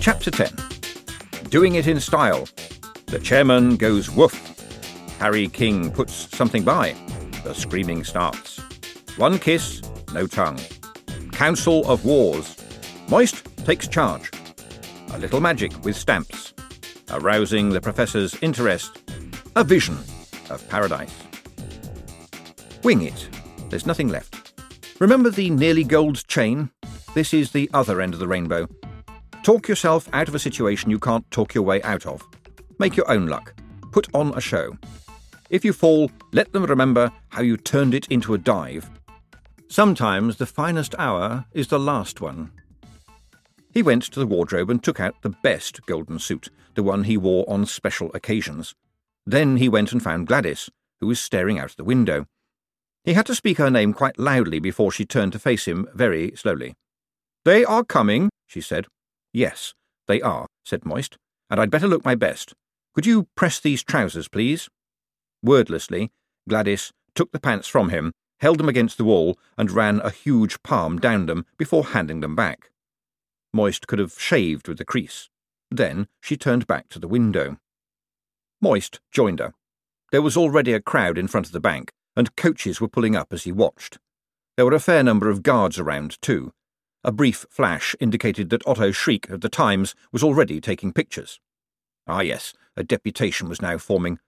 Chapter 10 Doing It in Style. The chairman goes woof. Harry King puts something by. The screaming starts. One kiss, no tongue. Council of Wars. Moist takes charge. A little magic with stamps. Arousing the professor's interest. A vision of paradise. Wing it. There's nothing left. Remember the nearly gold chain? This is the other end of the rainbow. Talk yourself out of a situation you can't talk your way out of. Make your own luck. Put on a show. If you fall, let them remember how you turned it into a dive. Sometimes the finest hour is the last one. He went to the wardrobe and took out the best golden suit, the one he wore on special occasions. Then he went and found Gladys, who was staring out of the window. He had to speak her name quite loudly before she turned to face him very slowly. They are coming, she said. Yes, they are, said Moist, and I'd better look my best. Could you press these trousers, please? Wordlessly, Gladys took the pants from him, held them against the wall, and ran a huge palm down them before handing them back. Moist could have shaved with the crease. Then she turned back to the window. Moist joined her. There was already a crowd in front of the bank, and coaches were pulling up as he watched. There were a fair number of guards around, too. A brief flash indicated that Otto Chriek of the Times was already taking pictures. Ah, yes, a deputation was now forming.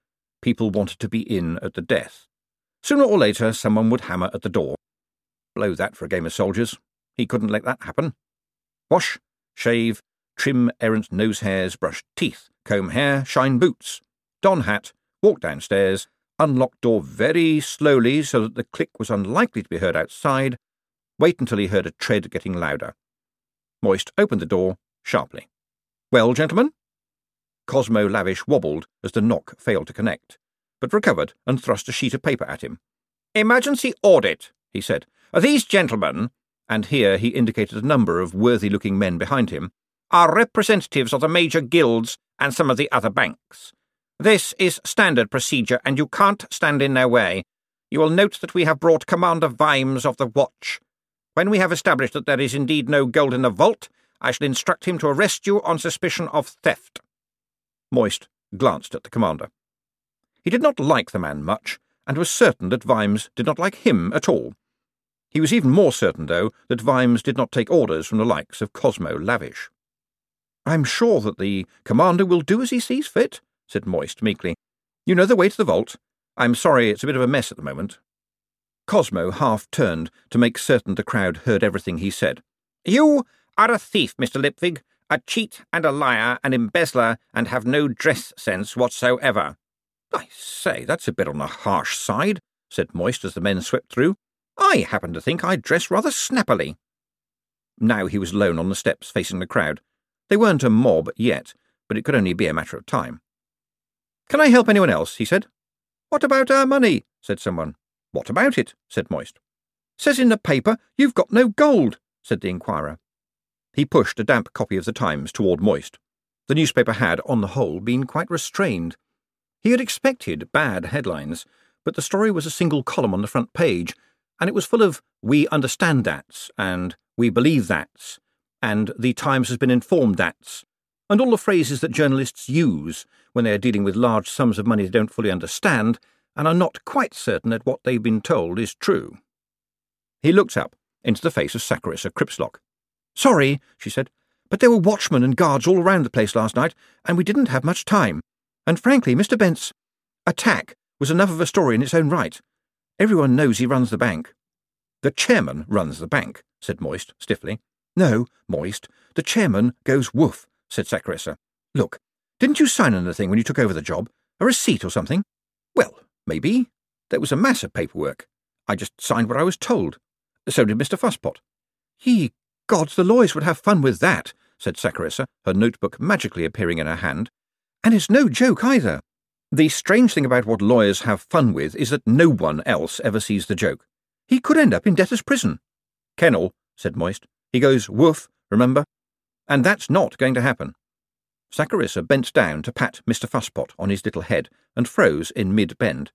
People wanted to be in at the death. Sooner or later, someone would hammer at the door. Blow that for a game of soldiers. He couldn't let that happen. Wash, shave, trim errant nose hairs, brush teeth, comb hair, shine boots, don hat, walk downstairs, unlock door very slowly so that the click was unlikely to be heard outside, wait until he heard a tread getting louder. Moist opened the door sharply. Well, gentlemen? Cosmo Lavish wobbled as the knock failed to connect, but recovered and thrust a sheet of paper at him. Emergency audit, he said. These gentlemen, and here he indicated a number of worthy looking men behind him, are representatives of the major guilds and some of the other banks. This is standard procedure, and you can't stand in their way. You will note that we have brought Commander Vimes of the Watch. When we have established that there is indeed no gold in the vault, I shall instruct him to arrest you on suspicion of theft. Moist glanced at the commander. He did not like the man much, and was certain that Vimes did not like him at all. He was even more certain, though, that Vimes did not take orders from the likes of Cosmo Lavish. I'm sure that the commander will do as he sees fit, said Moist meekly. You know the way to the vault. I'm sorry it's a bit of a mess at the moment. Cosmo half turned to make certain the crowd heard everything he said. You are a thief, Mr. Lipwig, a cheat and a liar, an embezzler, and have no dress sense whatsoever. I say, that's a bit on the harsh side, said Moist as the men swept through. I happen to think I dress rather snappily. Now he was alone on the steps facing the crowd. They weren't a mob yet, but it could only be a matter of time. Can I help anyone else? he said. What about our money? said someone. What about it? said Moist. Says in the paper you've got no gold, said the inquirer. He pushed a damp copy of the Times toward Moist. The newspaper had, on the whole, been quite restrained. He had expected bad headlines, but the story was a single column on the front page, and it was full of we understand that's and we believe that's and the Times has been informed that's and all the phrases that journalists use when they are dealing with large sums of money they don't fully understand and are not quite certain that what they've been told is true. He looked up into the face of Sacharissa Cripslock. Sorry, she said, but there were watchmen and guards all around the place last night, and we didn't have much time. And frankly, Mr. Bent's attack was enough of a story in its own right. Everyone knows he runs the bank. The chairman runs the bank, said Moist stiffly. No, Moist, the chairman goes woof, said Sacharissa. Look, didn't you sign anything when you took over the job? A receipt or something? Well, maybe. There was a mass of paperwork. I just signed what I was told. So did Mr. Fusspot. Ye gods, the lawyers would have fun with that, said Sacharissa, her notebook magically appearing in her hand. And it's no joke either. The strange thing about what lawyers have fun with is that no one else ever sees the joke. He could end up in debtor's prison. Kennel, said Moist. He goes woof, remember? And that's not going to happen. Sacharissa bent down to pat Mr. Fusspot on his little head and froze in mid bend.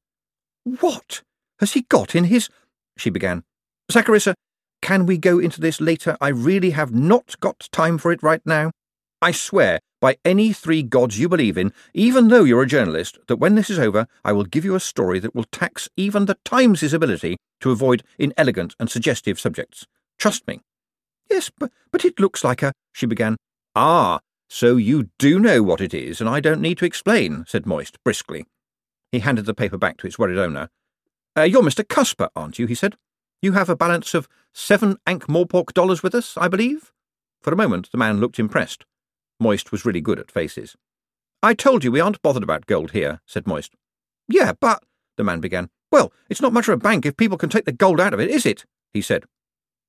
What has he got in his. she began. Sacharissa, can we go into this later? I really have not got time for it right now. I swear, by any three gods you believe in, even though you're a journalist, that when this is over, I will give you a story that will tax even the Times' ability to avoid inelegant and suggestive subjects. Trust me. Yes, but, but it looks like a. She began. Ah, so you do know what it is, and I don't need to explain, said Moist briskly. He handed the paper back to its worried owner. Uh, you're Mr. Cusper, aren't you? he said. You have a balance of seven Ankh Morpork dollars with us, I believe? For a moment the man looked impressed. Moist was really good at faces. I told you we aren't bothered about gold here, said Moist. Yeah, but, the man began. Well, it's not much of a bank if people can take the gold out of it, is it? he said.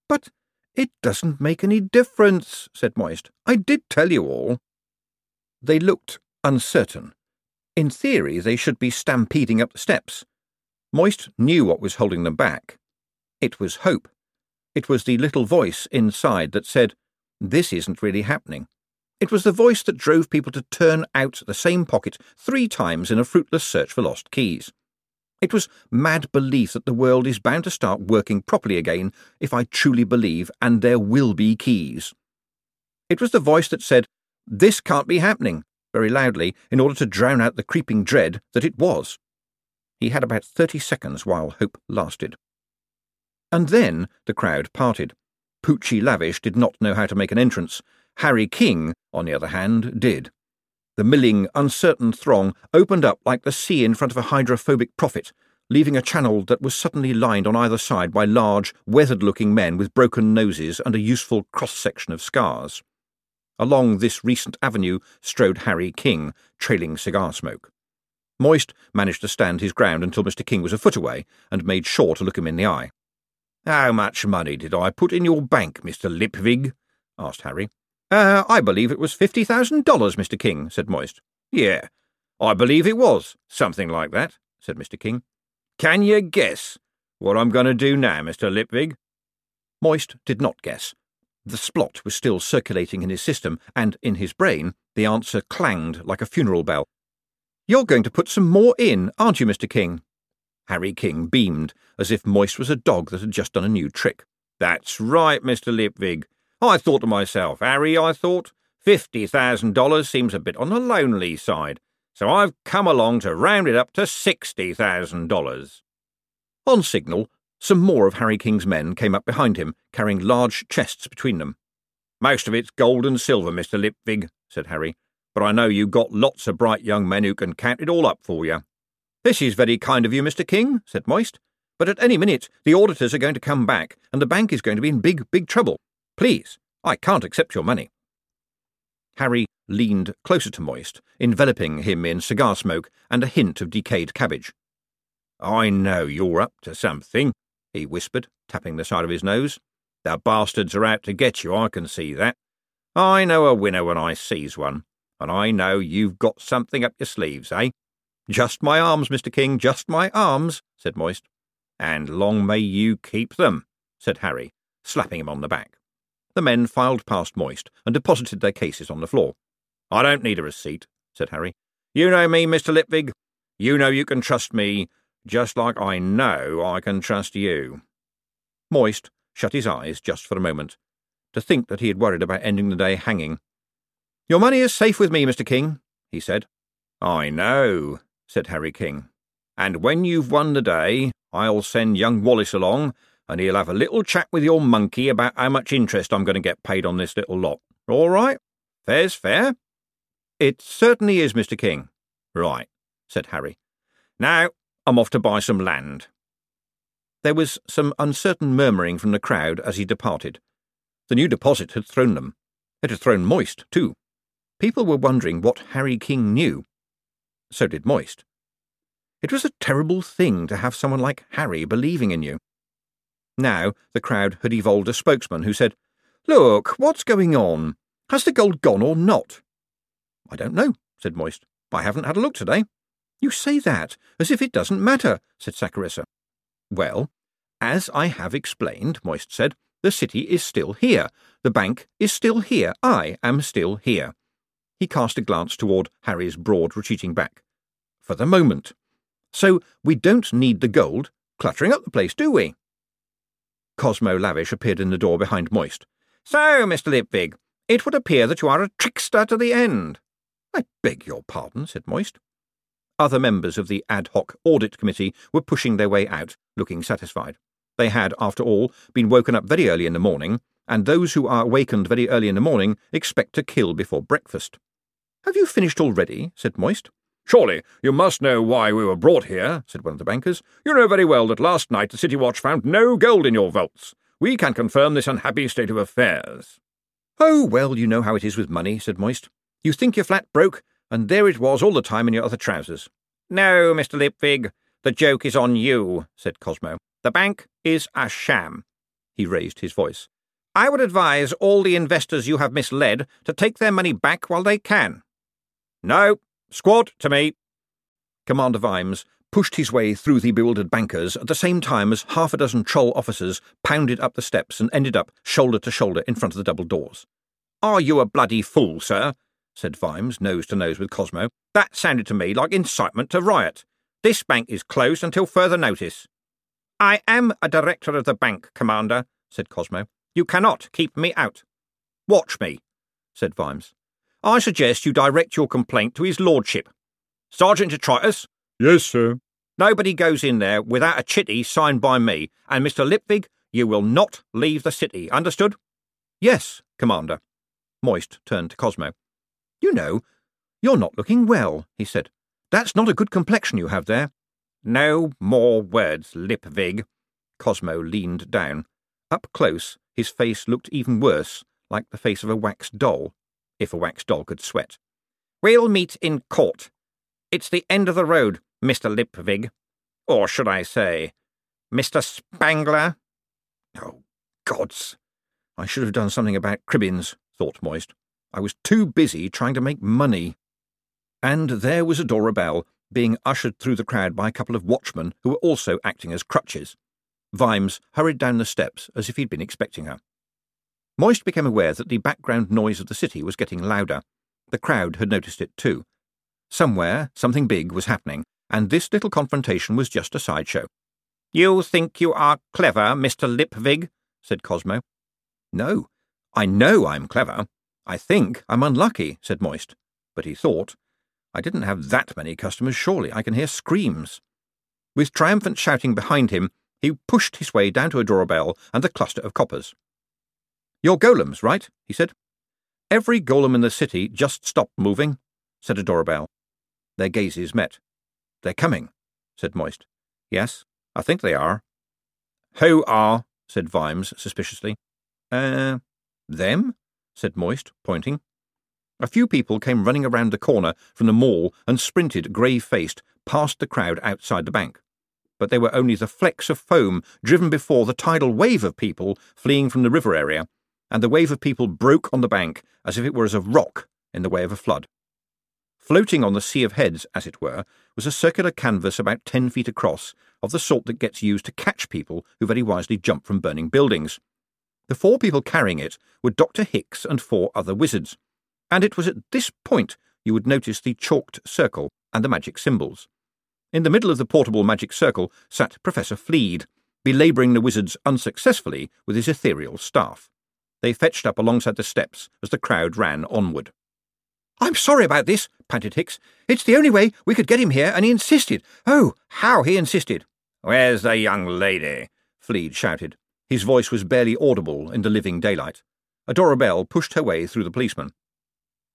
But it doesn't make any difference, said Moist. I did tell you all. They looked uncertain. In theory, they should be stampeding up the steps. Moist knew what was holding them back. It was hope. It was the little voice inside that said, This isn't really happening. It was the voice that drove people to turn out the same pocket three times in a fruitless search for lost keys. It was mad belief that the world is bound to start working properly again if I truly believe, and there will be keys. It was the voice that said, This can't be happening, very loudly, in order to drown out the creeping dread that it was. He had about thirty seconds while hope lasted. And then the crowd parted. Pucci Lavish did not know how to make an entrance. Harry King, on the other hand, did. The milling, uncertain throng opened up like the sea in front of a hydrophobic prophet, leaving a channel that was suddenly lined on either side by large, weathered looking men with broken noses and a useful cross section of scars. Along this recent avenue strode Harry King, trailing cigar smoke. Moist managed to stand his ground until Mr. King was a foot away, and made sure to look him in the eye. How much money did I put in your bank, Mr. Lipwig? asked Harry. Uh, I believe it was fifty thousand dollars, Mr. King, said Moist. Yeah, I believe it was. Something like that, said Mr. King. Can you guess what I'm going to do now, Mr. Lipwig? Moist did not guess. The splot was still circulating in his system, and in his brain the answer clanged like a funeral bell. You're going to put some more in, aren't you, Mr. King? Harry King beamed, as if Moist was a dog that had just done a new trick. That's right, Mr. Lipwig. I thought to myself, Harry, I thought, $50,000 seems a bit on the lonely side, so I've come along to round it up to $60,000. On signal, some more of Harry King's men came up behind him, carrying large chests between them. Most of it's gold and silver, Mr. Lipwig, said Harry, but I know you've got lots of bright young men who can count it all up for you. This is very kind of you, Mr. King, said Moist, but at any minute the auditors are going to come back and the bank is going to be in big, big trouble. Please, I can't accept your money. Harry leaned closer to Moist, enveloping him in cigar smoke and a hint of decayed cabbage. I know you're up to something, he whispered, tapping the side of his nose. The bastards are out to get you, I can see that. I know a winner when I sees one, and I know you've got something up your sleeves, eh? Just my arms, Mr. King, just my arms, said Moist. And long may you keep them, said Harry, slapping him on the back. The men filed past Moist and deposited their cases on the floor. I don't need a receipt, said Harry. You know me, Mr. Lipwig. You know you can trust me, just like I know I can trust you. Moist shut his eyes just for a moment, to think that he had worried about ending the day hanging. Your money is safe with me, Mr. King, he said. I know, said Harry King. And when you've won the day, I'll send young Wallace along, and he'll have a little chat with your monkey about how much interest I'm going to get paid on this little lot. All right? Fair's fair? It certainly is, Mr. King. Right, said Harry. Now I'm off to buy some land. There was some uncertain murmuring from the crowd as he departed. The new deposit had thrown them. It had thrown Moist, too. People were wondering what Harry King knew. So did Moist. It was a terrible thing to have someone like Harry believing in you. Now the crowd had evolved a spokesman who said, Look, what's going on? Has the gold gone or not? I don't know, said Moist. I haven't had a look today. You say that as if it doesn't matter, said Sacharissa. Well, as I have explained, Moist said, the city is still here. The bank is still here. I am still here. He cast a glance toward Harry's broad, retreating back. For the moment. So we don't need the gold cluttering up the place, do we? Cosmo Lavish appeared in the door behind Moist. So, Mr. Lipwig, It would appear that you are a trickster to the end. I beg your pardon, said Moist. Other members of the ad hoc audit committee were pushing their way out, looking satisfied. They had, after all, been woken up very early in the morning, and those who are awakened very early in the morning expect to kill before breakfast. Have you finished already? said Moist. Surely you must know why we were brought here, said one of the bankers. You know very well that last night the City Watch found no gold in your vaults. We can confirm this unhappy state of affairs. Oh, well, you know how it is with money, said Moist. You think you're flat broke, and there it was all the time in your other trousers. No, Mr. Lipwig, the joke is on you, said Cosmo. The bank is a sham. He raised his voice. I would advise all the investors you have misled to take their money back while they can. No, squad to me. Commander Vimes pushed his way through the bewildered bankers at the same time as half a dozen troll officers pounded up the steps and ended up shoulder to shoulder in front of the double doors. Are you a bloody fool, sir? Said Vimes, nose to nose with Cosmo. That sounded to me like incitement to riot. This bank is closed until further notice. I am a director of the bank, Commander, said Cosmo. You cannot keep me out. Watch me, said Vimes. I suggest you direct your complaint to his lordship. Sergeant Detritus? Yes, sir. Nobody goes in there without a chitty signed by me, and Mr. Lipwig, you will not leave the city. Understood? Yes, Commander. Moist turned to Cosmo. You know, you're not looking well, he said. That's not a good complexion you have there. No more words, Lipwig. Cosmo leaned down. Up close, his face looked even worse, like the face of a wax doll, if a wax doll could sweat. We'll meet in court. It's the end of the road, Mr. Lipwig. Or should I say, Mr. Spangler? Oh, gods! I should have done something about Cribbins, thought Moist. I was too busy trying to make money. And there was Adora Belle, being ushered through the crowd by a couple of watchmen who were also acting as crutches. Vimes hurried down the steps as if he'd been expecting her. Moist became aware that the background noise of the city was getting louder. The crowd had noticed it too. Somewhere, something big was happening, and this little confrontation was just a sideshow. You think you are clever, Mr. Lipwig? said Cosmo. No, I know I'm clever. I think I'm unlucky, said Moist. But he thought, I didn't have that many customers, surely. I can hear screams. With triumphant shouting behind him, he pushed his way down to Adora Belle and the cluster of coppers. You're golems, right? he said. Every golem in the city just stopped moving, said Adora Belle. Their gazes met. They're coming, said Moist. Yes, I think they are. Who are? said Vimes suspiciously. Er, uh, them? Said Moist, pointing. A few people came running around the corner from the mall and sprinted, grave faced, past the crowd outside the bank. But they were only the flecks of foam driven before the tidal wave of people fleeing from the river area, and the wave of people broke on the bank as if it were as a rock in the way of a flood. Floating on the sea of heads, as it were, was a circular canvas about ten feet across, of the sort that gets used to catch people who very wisely jump from burning buildings. The four people carrying it were Dr. Hicks and four other wizards, and it was at this point you would notice the chalked circle and the magic symbols. In the middle of the portable magic circle sat Professor Flead, belabouring the wizards unsuccessfully with his ethereal staff. They fetched up alongside the steps as the crowd ran onward. I'm sorry about this, panted Hicks. It's the only way we could get him here, and he insisted. Oh, how he insisted! Where's the young lady? Flead shouted. His voice was barely audible in the living daylight. Adora Belle pushed her way through the policeman.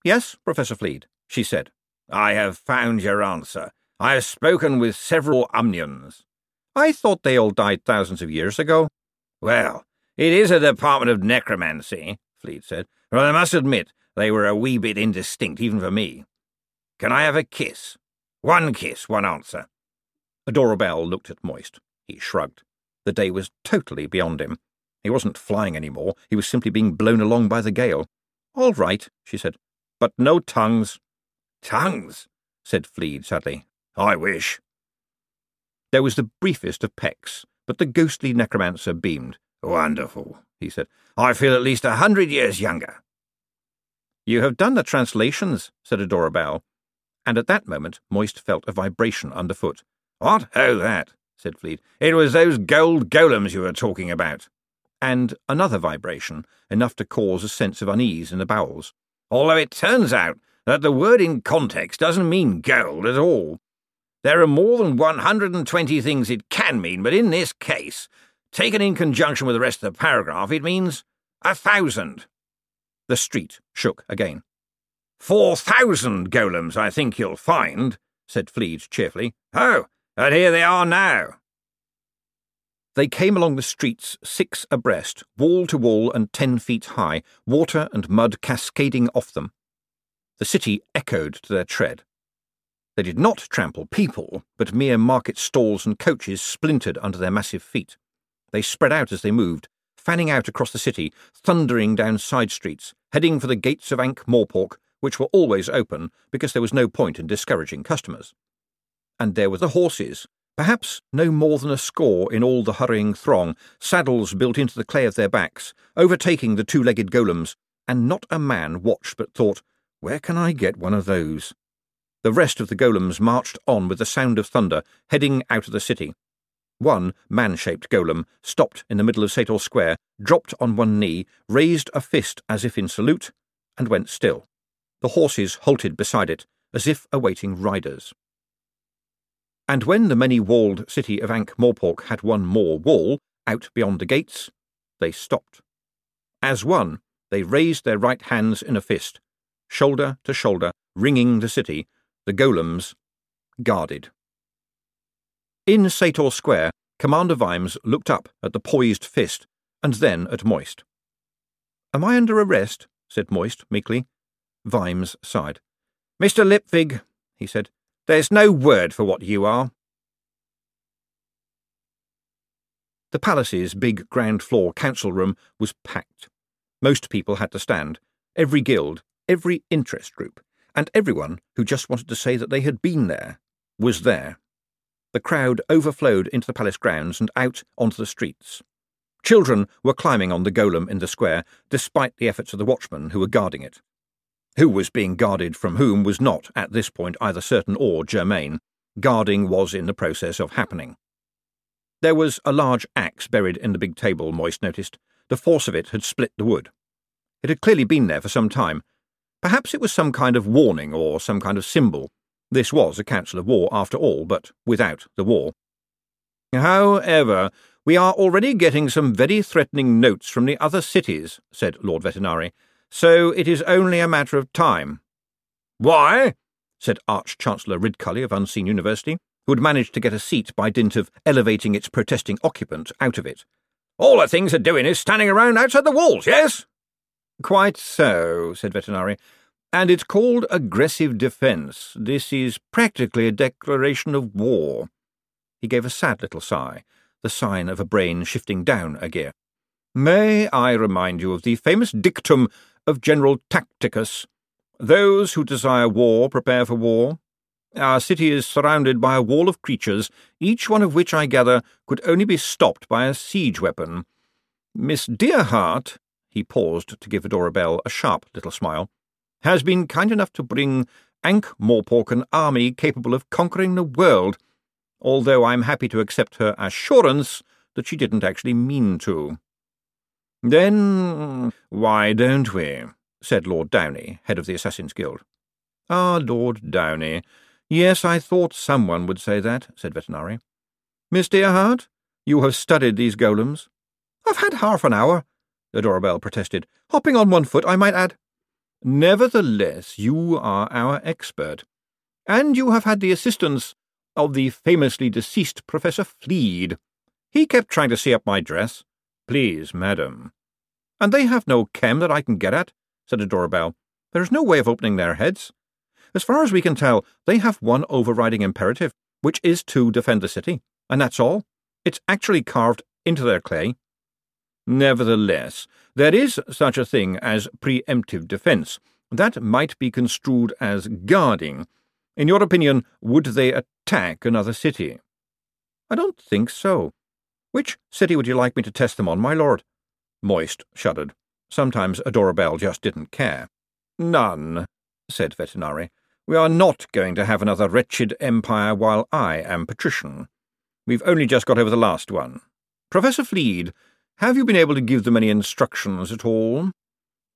Yes, Professor Flead, she said. I have found your answer. I have spoken with several Umnians. I thought they all died thousands of years ago. Well, it is a department of necromancy, Flead said, but I must admit they were a wee bit indistinct even for me. Can I have a kiss? One kiss, one answer. Adora Belle looked at Moist. He shrugged. The day was totally beyond him. He wasn't flying any more, he was simply being blown along by the gale. All right, she said, but no tongues. Tongues? said Flead sadly. I wish. There was the briefest of pecks, but the ghostly necromancer beamed. Wonderful, he said. I feel at least a hundred years younger. You have done the translations, said Adora Belle, and at that moment Moist felt a vibration underfoot. What? Oh, that said Flead. It was those gold golems you were talking about. and another vibration, enough to cause a sense of unease in the bowels. Although it turns out that the word in context doesn't mean gold at all. There are more than 120 things it can mean, but in this case, taken in conjunction with the rest of the paragraph, it means a thousand. The street shook again. Four thousand golems, I think you'll find, said Flead cheerfully. Oh, and here they are now. They came along the streets six abreast, wall to wall and ten feet high, water and mud cascading off them. The city echoed to their tread. They did not trample people, but mere market stalls and coaches splintered under their massive feet. They spread out as they moved, fanning out across the city, thundering down side streets, heading for the gates of Ankh Morpork, which were always open because there was no point in discouraging customers. And there were the horses, perhaps no more than a score in all the hurrying throng, saddles built into the clay of their backs, overtaking the two legged golems, and not a man watched but thought, Where can I get one of those? The rest of the golems marched on with the sound of thunder, heading out of the city. One man shaped golem stopped in the middle of Sator Square, dropped on one knee, raised a fist as if in salute, and went still. The horses halted beside it, as if awaiting riders. And when the many walled city of Ankh Morpork had one more wall, out beyond the gates, they stopped. As one, they raised their right hands in a fist, shoulder to shoulder, ringing the city, the golems guarded. In Sator Square, Commander Vimes looked up at the poised fist and then at Moist. Am I under arrest? said Moist meekly. Vimes sighed. Mr. Lipwig, he said, there's no word for what you are. The palace's big ground floor council room was packed. Most people had to stand, every guild, every interest group, and everyone who just wanted to say that they had been there was there. The crowd overflowed into the palace grounds and out onto the streets. Children were climbing on the golem in the square, despite the efforts of the watchmen who were guarding it. Who was being guarded from whom was not, at this point, either certain or germane. Guarding was in the process of happening. There was a large axe buried in the big table, Moist noticed. The force of it had split the wood. It had clearly been there for some time, Perhaps it was some kind of warning or some kind of symbol. This was a council of war, after all, but without the war. However, we are already getting some very threatening notes from the other cities, said Lord Vetinari, so it is only a matter of time. Why? said Arch-Chancellor Ridcully of Unseen University, who had managed to get a seat by dint of elevating its protesting occupant out of it. All the things are doing is standing around outside the walls, yes? Quite so, said Vetinari. And it's called aggressive defence. This is practically a declaration of war. He gave a sad little sigh, the sign of a brain shifting down a gear. May I remind you of the famous dictum of General Tacticus Those who desire war prepare for war. Our city is surrounded by a wall of creatures, each one of which, I gather, could only be stopped by a siege weapon. Miss Dearheart, he paused to give Adora Belle a sharp little smile, has been kind enough to bring Ankh Morpork an army capable of conquering the world, although I'm happy to accept her assurance that she didn't actually mean to. Then why don't we? said Lord Downey, head of the Assassin's Guild. Ah, Lord Downey. Yes, I thought someone would say that, said Vetinari. Miss Dearheart, you have studied these golems. I've had half an hour, Adora Belle protested. Hopping on one foot, I might add. Nevertheless, you are our expert, and you have had the assistance of the famously deceased Professor Flead. He kept trying to see up my dress. Please, madam. And they have no chem that I can get at, said Adora Belle. There is no way of opening their heads. As far as we can tell, they have one overriding imperative, which is to defend the city, and that's all. It's actually carved into their clay. Nevertheless, there is such a thing as preemptive defence. That might be construed as guarding. In your opinion, would they attack another city? I don't think so. Which city would you like me to test them on, my lord? Moist shuddered. Sometimes Adora Belle just didn't care. None, said Vetinari. We are not going to have another wretched empire while I am patrician. We've only just got over the last one. Professor Flead, have you been able to give them any instructions at all?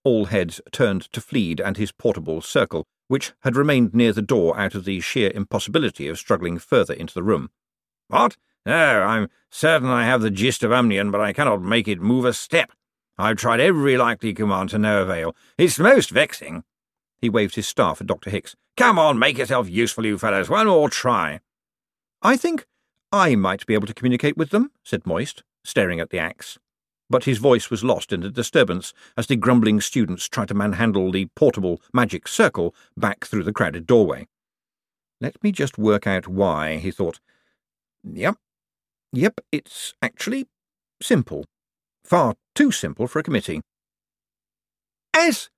All heads turned to Flead and his portable circle, which had remained near the door out of the sheer impossibility of struggling further into the room. What? No, I'm certain I have the gist of Umnian, but I cannot make it move a step. I've tried every likely command to no avail. It's most vexing. He waved his staff at Dr. Hicks. Come on, make yourself useful, you fellows. One more try. I think I might be able to communicate with them, said Moist, staring at the axe. But his voice was lost in the disturbance as the grumbling students tried to manhandle the portable magic circle back through the crowded doorway. Let me just work out why, he thought. Yep. Yep, it's actually simple. Far too simple for a committee. As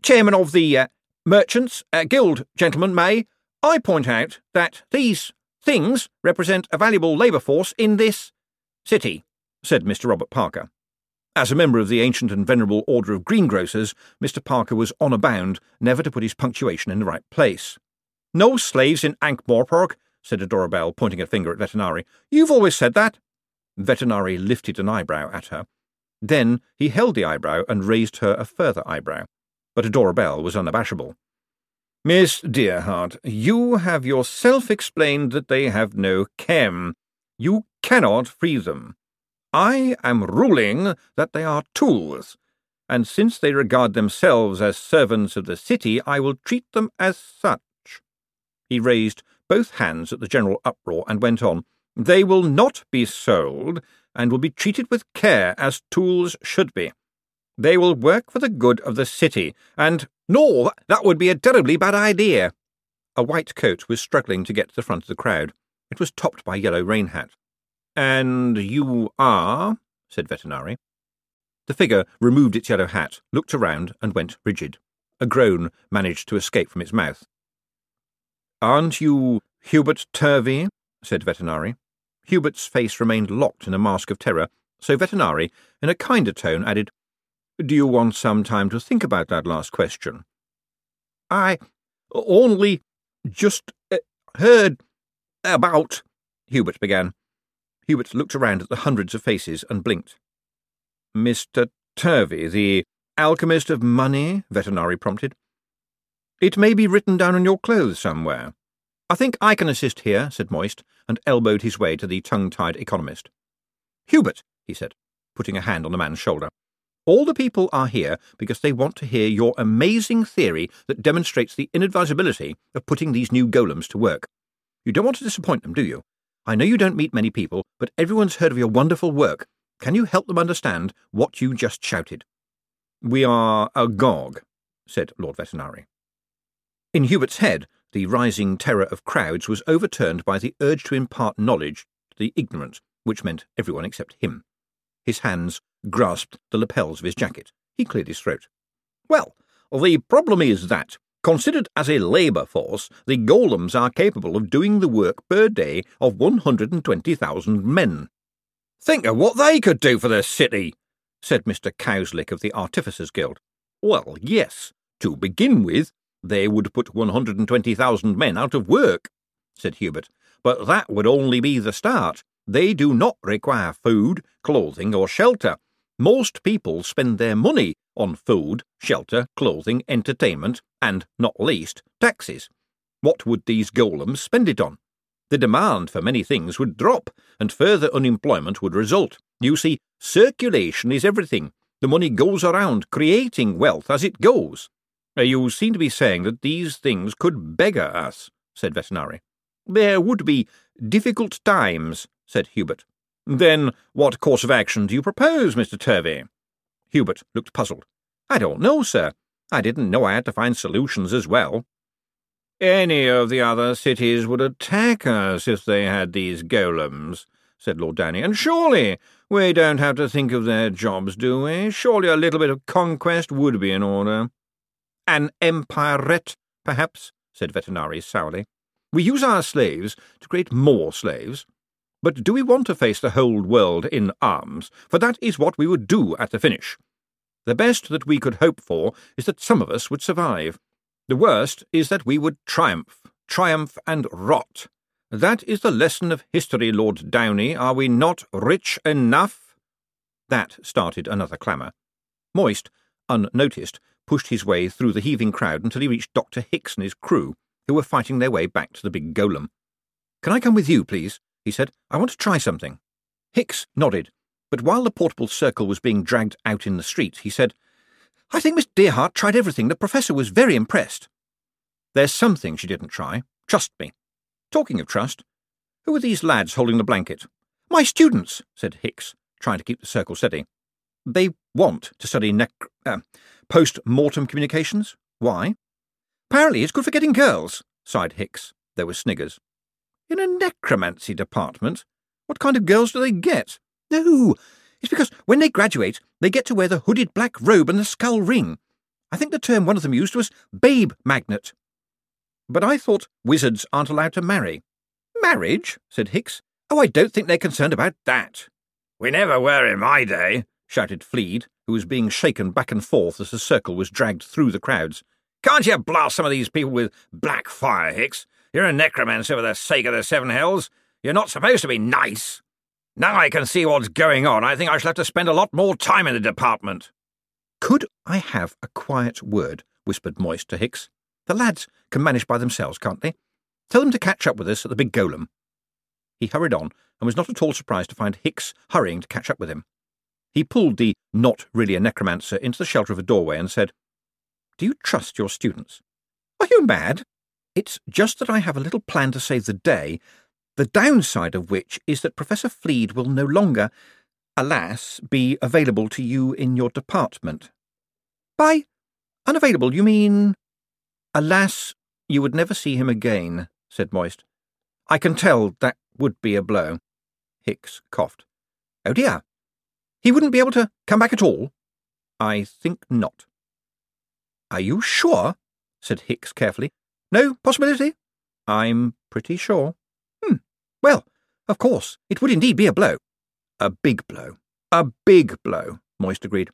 chairman of the uh, Merchants uh, Guild, gentlemen, may I point out that these things represent a valuable labour force in this city, said Mr. Robert Parker. As a member of the ancient and venerable order of greengrocers, Mr. Parker was honour bound never to put his punctuation in the right place. No slaves in Ankh-Morpork, said Adora Belle, pointing a finger at Vetinari. You've always said that. Vetinari lifted an eyebrow at her. Then he held the eyebrow and raised her a further eyebrow. But Adora Belle was unabashable. Miss Dearheart, you have yourself explained that they have no chem. You cannot free them. I am ruling that they are tools, and since they regard themselves as servants of the city, I will treat them as such. He raised both hands at the general uproar and went on. They will not be sold, and will be treated with care as tools should be. They will work for the good of the city, and no, that would be a terribly bad idea. A white coat was struggling to get to the front of the crowd. It was topped by a yellow rain hat. And you are? said Vetinari. The figure removed its yellow hat, looked around, and went rigid. A groan managed to escape from its mouth. Aren't you Hubert Turvey? said Vetinari. Hubert's face remained locked in a mask of terror, so Vetinari, in a kinder tone, added, Do you want some time to think about that last question? I only just uh, heard about, Hubert began. Hubert looked around at the hundreds of faces and blinked. Mr. Turvey, the alchemist of money? Vetinari prompted. It may be written down on your clothes somewhere. I think I can assist here, said Moist, and elbowed his way to the tongue-tied economist. Hubert, he said, putting a hand on the man's shoulder, all the people are here because they want to hear your amazing theory that demonstrates the inadvisability of putting these new golems to work. You don't want to disappoint them, do you? I know you don't meet many people, but everyone's heard of your wonderful work. Can you help them understand what you just shouted? We are agog, said Lord Vetinari. In Hubert's head, the rising terror of crowds was overturned by the urge to impart knowledge to the ignorant, which meant everyone except him. His hands grasped the lapels of his jacket. He cleared his throat. Well, the problem is that, considered as a labour force, the golems are capable of doing the work per day of 120,000 men. Think of what they could do for the city, said Mr. Cowslick of the Artificers Guild. Well, yes. To begin with, they would put 120,000 men out of work, said Hubert, but that would only be the start. They do not require food, clothing, or shelter. Most people spend their money on food, shelter, clothing, entertainment, and, not least, taxes. What would these golems spend it on? The demand for many things would drop, and further unemployment would result. You see, circulation is everything. The money goes around, creating wealth as it goes. Uh, you seem to be saying that these things could beggar us, said Vetinari. There would be difficult times, said Hubert. Then what course of action do you propose, Mr. Turvey? Hubert looked puzzled. I don't know, sir. I didn't know I had to find solutions as well. Any of the other cities would attack us if they had these golems, said Lord Downey, and surely we don't have to think of their jobs, do we? Surely a little bit of conquest would be in order. An empirette, perhaps, said Vetinari sourly. We use our slaves to create more slaves. But do we want to face the whole world in arms? For that is what we would do at the finish. The best that we could hope for is that some of us would survive. The worst is that we would triumph, triumph and rot. That is the lesson of history, Lord Downey. Are we not rich enough? That started another clamour. Moist, unnoticed, pushed his way through the heaving crowd until he reached Dr. Hicks and his crew, who were fighting their way back to the big golem. Can I come with you, please? he said. I want to try something. Hicks nodded, but while the portable circle was being dragged out in the street, he said, I think Miss Dearheart tried everything. The professor was very impressed. There's something she didn't try. Trust me. Talking of trust, who are these lads holding the blanket? My students, said Hicks, trying to keep the circle steady. They want to study nec- uh, post-mortem communications. Why? Apparently it's good for getting girls, sighed Hicks. There were sniggers. In a necromancy department? What kind of girls do they get? No, it's because when they graduate, they get to wear the hooded black robe and the skull ring. I think the term one of them used was babe magnet. But I thought wizards aren't allowed to marry. Marriage? said Hicks. Oh, I don't think they're concerned about that. We never were in my day, shouted Flead, who was being shaken back and forth as the circle was dragged through the crowds. Can't you blast some of these people with black fire, Hicks? You're a necromancer for the sake of the seven hells. You're not supposed to be nice. Now I can see what's going on. I think I shall have to spend a lot more time in the department. Could I have a quiet word? whispered Moist to Hicks. The lads can manage by themselves, can't they? Tell them to catch up with us at the big golem. He hurried on and was not at all surprised to find Hicks hurrying to catch up with him. He pulled the not really a necromancer into the shelter of a doorway and said, Do you trust your students? Are you mad? It's just that I have a little plan to save the day, the downside of which is that Professor Flead will no longer, alas, be available to you in your department. By unavailable, you mean Alas, you would never see him again, said Moist. I can tell that would be a blow. Hicks coughed. Oh dear. He wouldn't be able to come back at all? I think not. Are you sure? said Hicks carefully. No possibility? I'm pretty sure. Hmm. Well, of course, it would indeed be a blow. A big blow. A big blow, Moist agreed.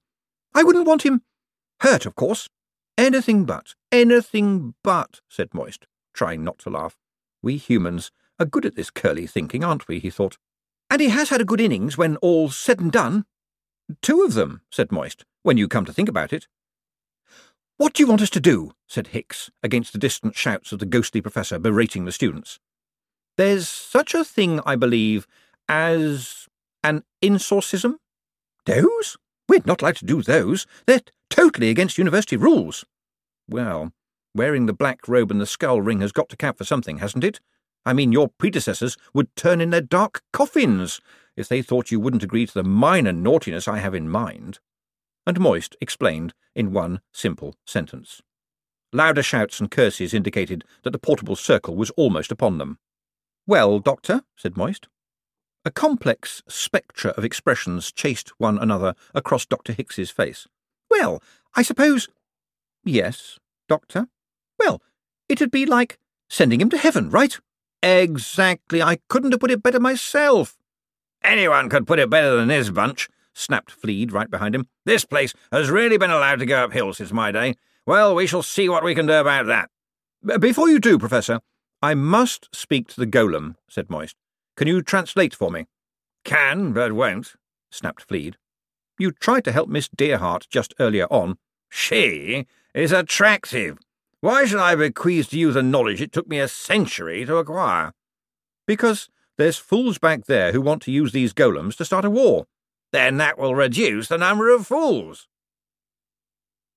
I wouldn't want him hurt, of course. Anything but, anything but, said Moist, trying not to laugh. We humans are good at this curly thinking, aren't we? he thought. And he has had a good innings when all's said and done. Two of them, said Moist, when you come to think about it. What do you want us to do? said Hicks, against the distant shouts of the ghostly professor berating the students. There's such a thing, I believe, as an insorcism. Those? We'd not like to do those. They're totally against university rules. Well, wearing the black robe and the skull ring has got to count for something, hasn't it? I mean, your predecessors would turn in their dark coffins if they thought you wouldn't agree to the minor naughtiness I have in mind. And Moist explained in one simple sentence. Louder shouts and curses indicated that the portable circle was almost upon them. Well, Doctor, said Moist. A complex spectre of expressions chased one another across Dr. Hicks's face. Well, I suppose. Yes, Doctor. Well, it'd be like sending him to heaven, right? Exactly. I couldn't have put it better myself. Anyone could put it better than this bunch, snapped Flead right behind him. This place has really been allowed to go uphill since my day. Well, we shall see what we can do about that. Before you do, Professor, I must speak to the golem, said Moist. Can you translate for me? Can, but won't, snapped Flead. You tried to help Miss Dearheart just earlier on. She is attractive. Why should I bequeath to you the knowledge it took me a century to acquire? Because there's fools back there who want to use these golems to start a war. Then that will reduce the number of fools.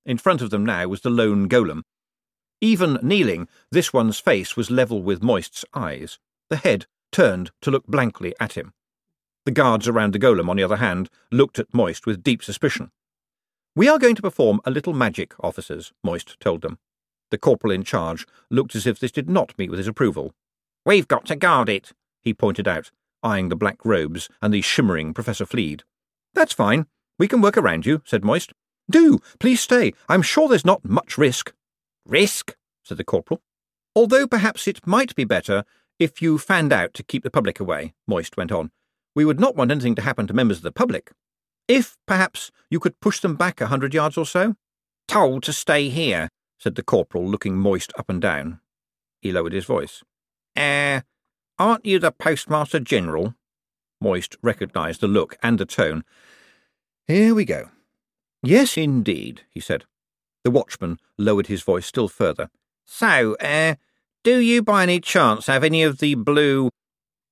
In front of them now was the lone golem. Even kneeling, this one's face was level with Moist's eyes, the head turned to look blankly at him. The guards around the golem, on the other hand, looked at Moist with deep suspicion. We are going to perform a little magic, officers, Moist told them. The corporal in charge looked as if this did not meet with his approval. We've got to guard it, he pointed out, eyeing the black robes and the shimmering Professor Flead. That's fine. We can work around you, said Moist. Do, please stay. I'm sure there's not much risk. Risk? said the corporal. Although perhaps it might be better if you fanned out to keep the public away, Moist went on. We would not want anything to happen to members of the public. If, perhaps, you could push them back a hundred yards or so? Told to stay here, said the corporal, looking Moist up and down. He lowered his voice. Eh, aren't you the Postmaster General? Moist recognised the look and the tone. Here we go. Yes, indeed, he said. The watchman lowered his voice still further. So, uh, do you by any chance have any of the blue.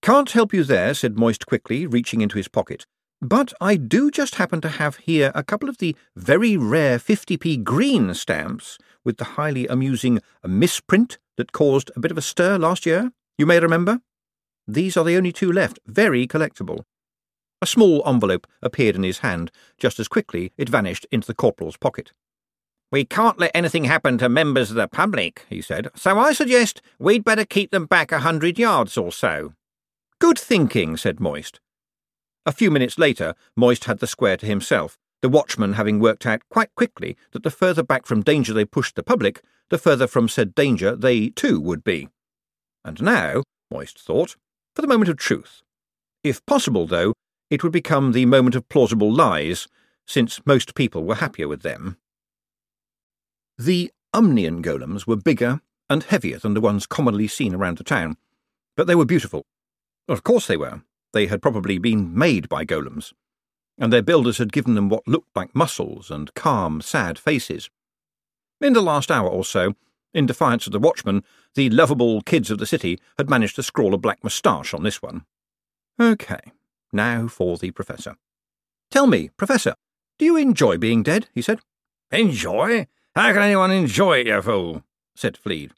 Can't help you there, said Moist quickly, reaching into his pocket. But I do just happen to have here a couple of the very rare 50p green stamps with the highly amusing misprint that caused a bit of a stir last year. You may remember? These are the only two left, very collectible. A small envelope appeared in his hand. Just as quickly, it vanished into the corporal's pocket. We can't let anything happen to members of the public, he said, so I suggest we'd better keep them back a hundred yards or so. Good thinking, said Moist. A few minutes later, Moist had the square to himself, the watchman having worked out quite quickly that the further back from danger they pushed the public, the further from said danger they too would be. And now, Moist thought, for the moment of truth. If possible, though, it would become the moment of plausible lies, since most people were happier with them. The Umnian golems were bigger and heavier than the ones commonly seen around the town, but they were beautiful. Of course they were. They had probably been made by golems, and their builders had given them what looked like muscles and calm, sad faces. In the last hour or so, in defiance of the watchman, the lovable kids of the city had managed to scrawl a black moustache on this one. OK, now for the professor. Tell me, Professor, do you enjoy being dead? he said. Enjoy? How can anyone enjoy it, you fool? said Flead.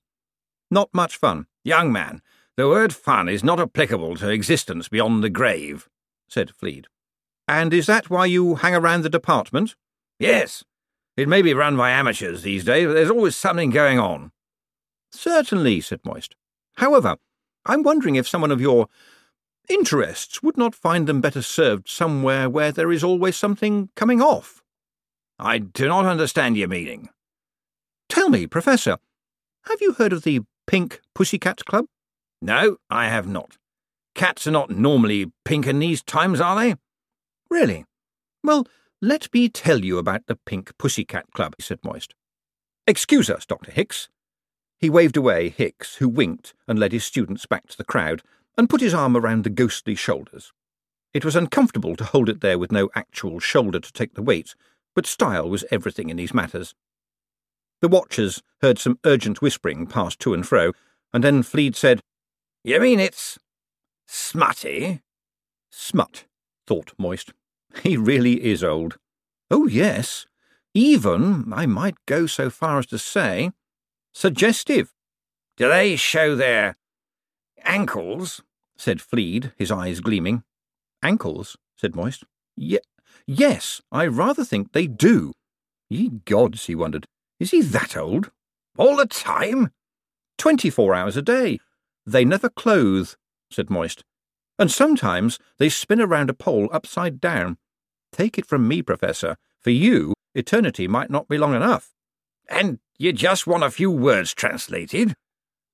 Not much fun. Young man, the word fun is not applicable to existence beyond the grave, said Flead. And is that why you hang around the department? Yes. It may be run by amateurs these days, but there's always something going on. Certainly, said Moist. However, I'm wondering if someone of your interests would not find them better served somewhere where there is always something coming off. I do not understand your meaning. Tell me, Professor, have you heard of the Pink Pussycat Club? No, I have not. Cats are not normally pink in these times, are they? Really? Well, let me tell you about the Pink Pussycat Club, said Moist. Excuse us, Dr. Hicks. He waved away Hicks, who winked and led his students back to the crowd and put his arm around the ghostly shoulders. It was uncomfortable to hold it there with no actual shoulder to take the weight, but style was everything in these matters. The watchers heard some urgent whispering pass to and fro, and then Flead said, you mean it's smutty? Smut, thought Moist. He really is old. Oh, yes. Even, I might go so far as to say, suggestive. Do they show their ankles? said Flead, his eyes gleaming. Ankles? said Moist. Ye- yes, I rather think they do. Ye gods, he wondered. Is he that old? All the time? Twenty-four hours a day, they never clothe, said Moist. And sometimes they spin around a pole upside down. Take it from me, Professor, for you, eternity might not be long enough. And you just want a few words translated?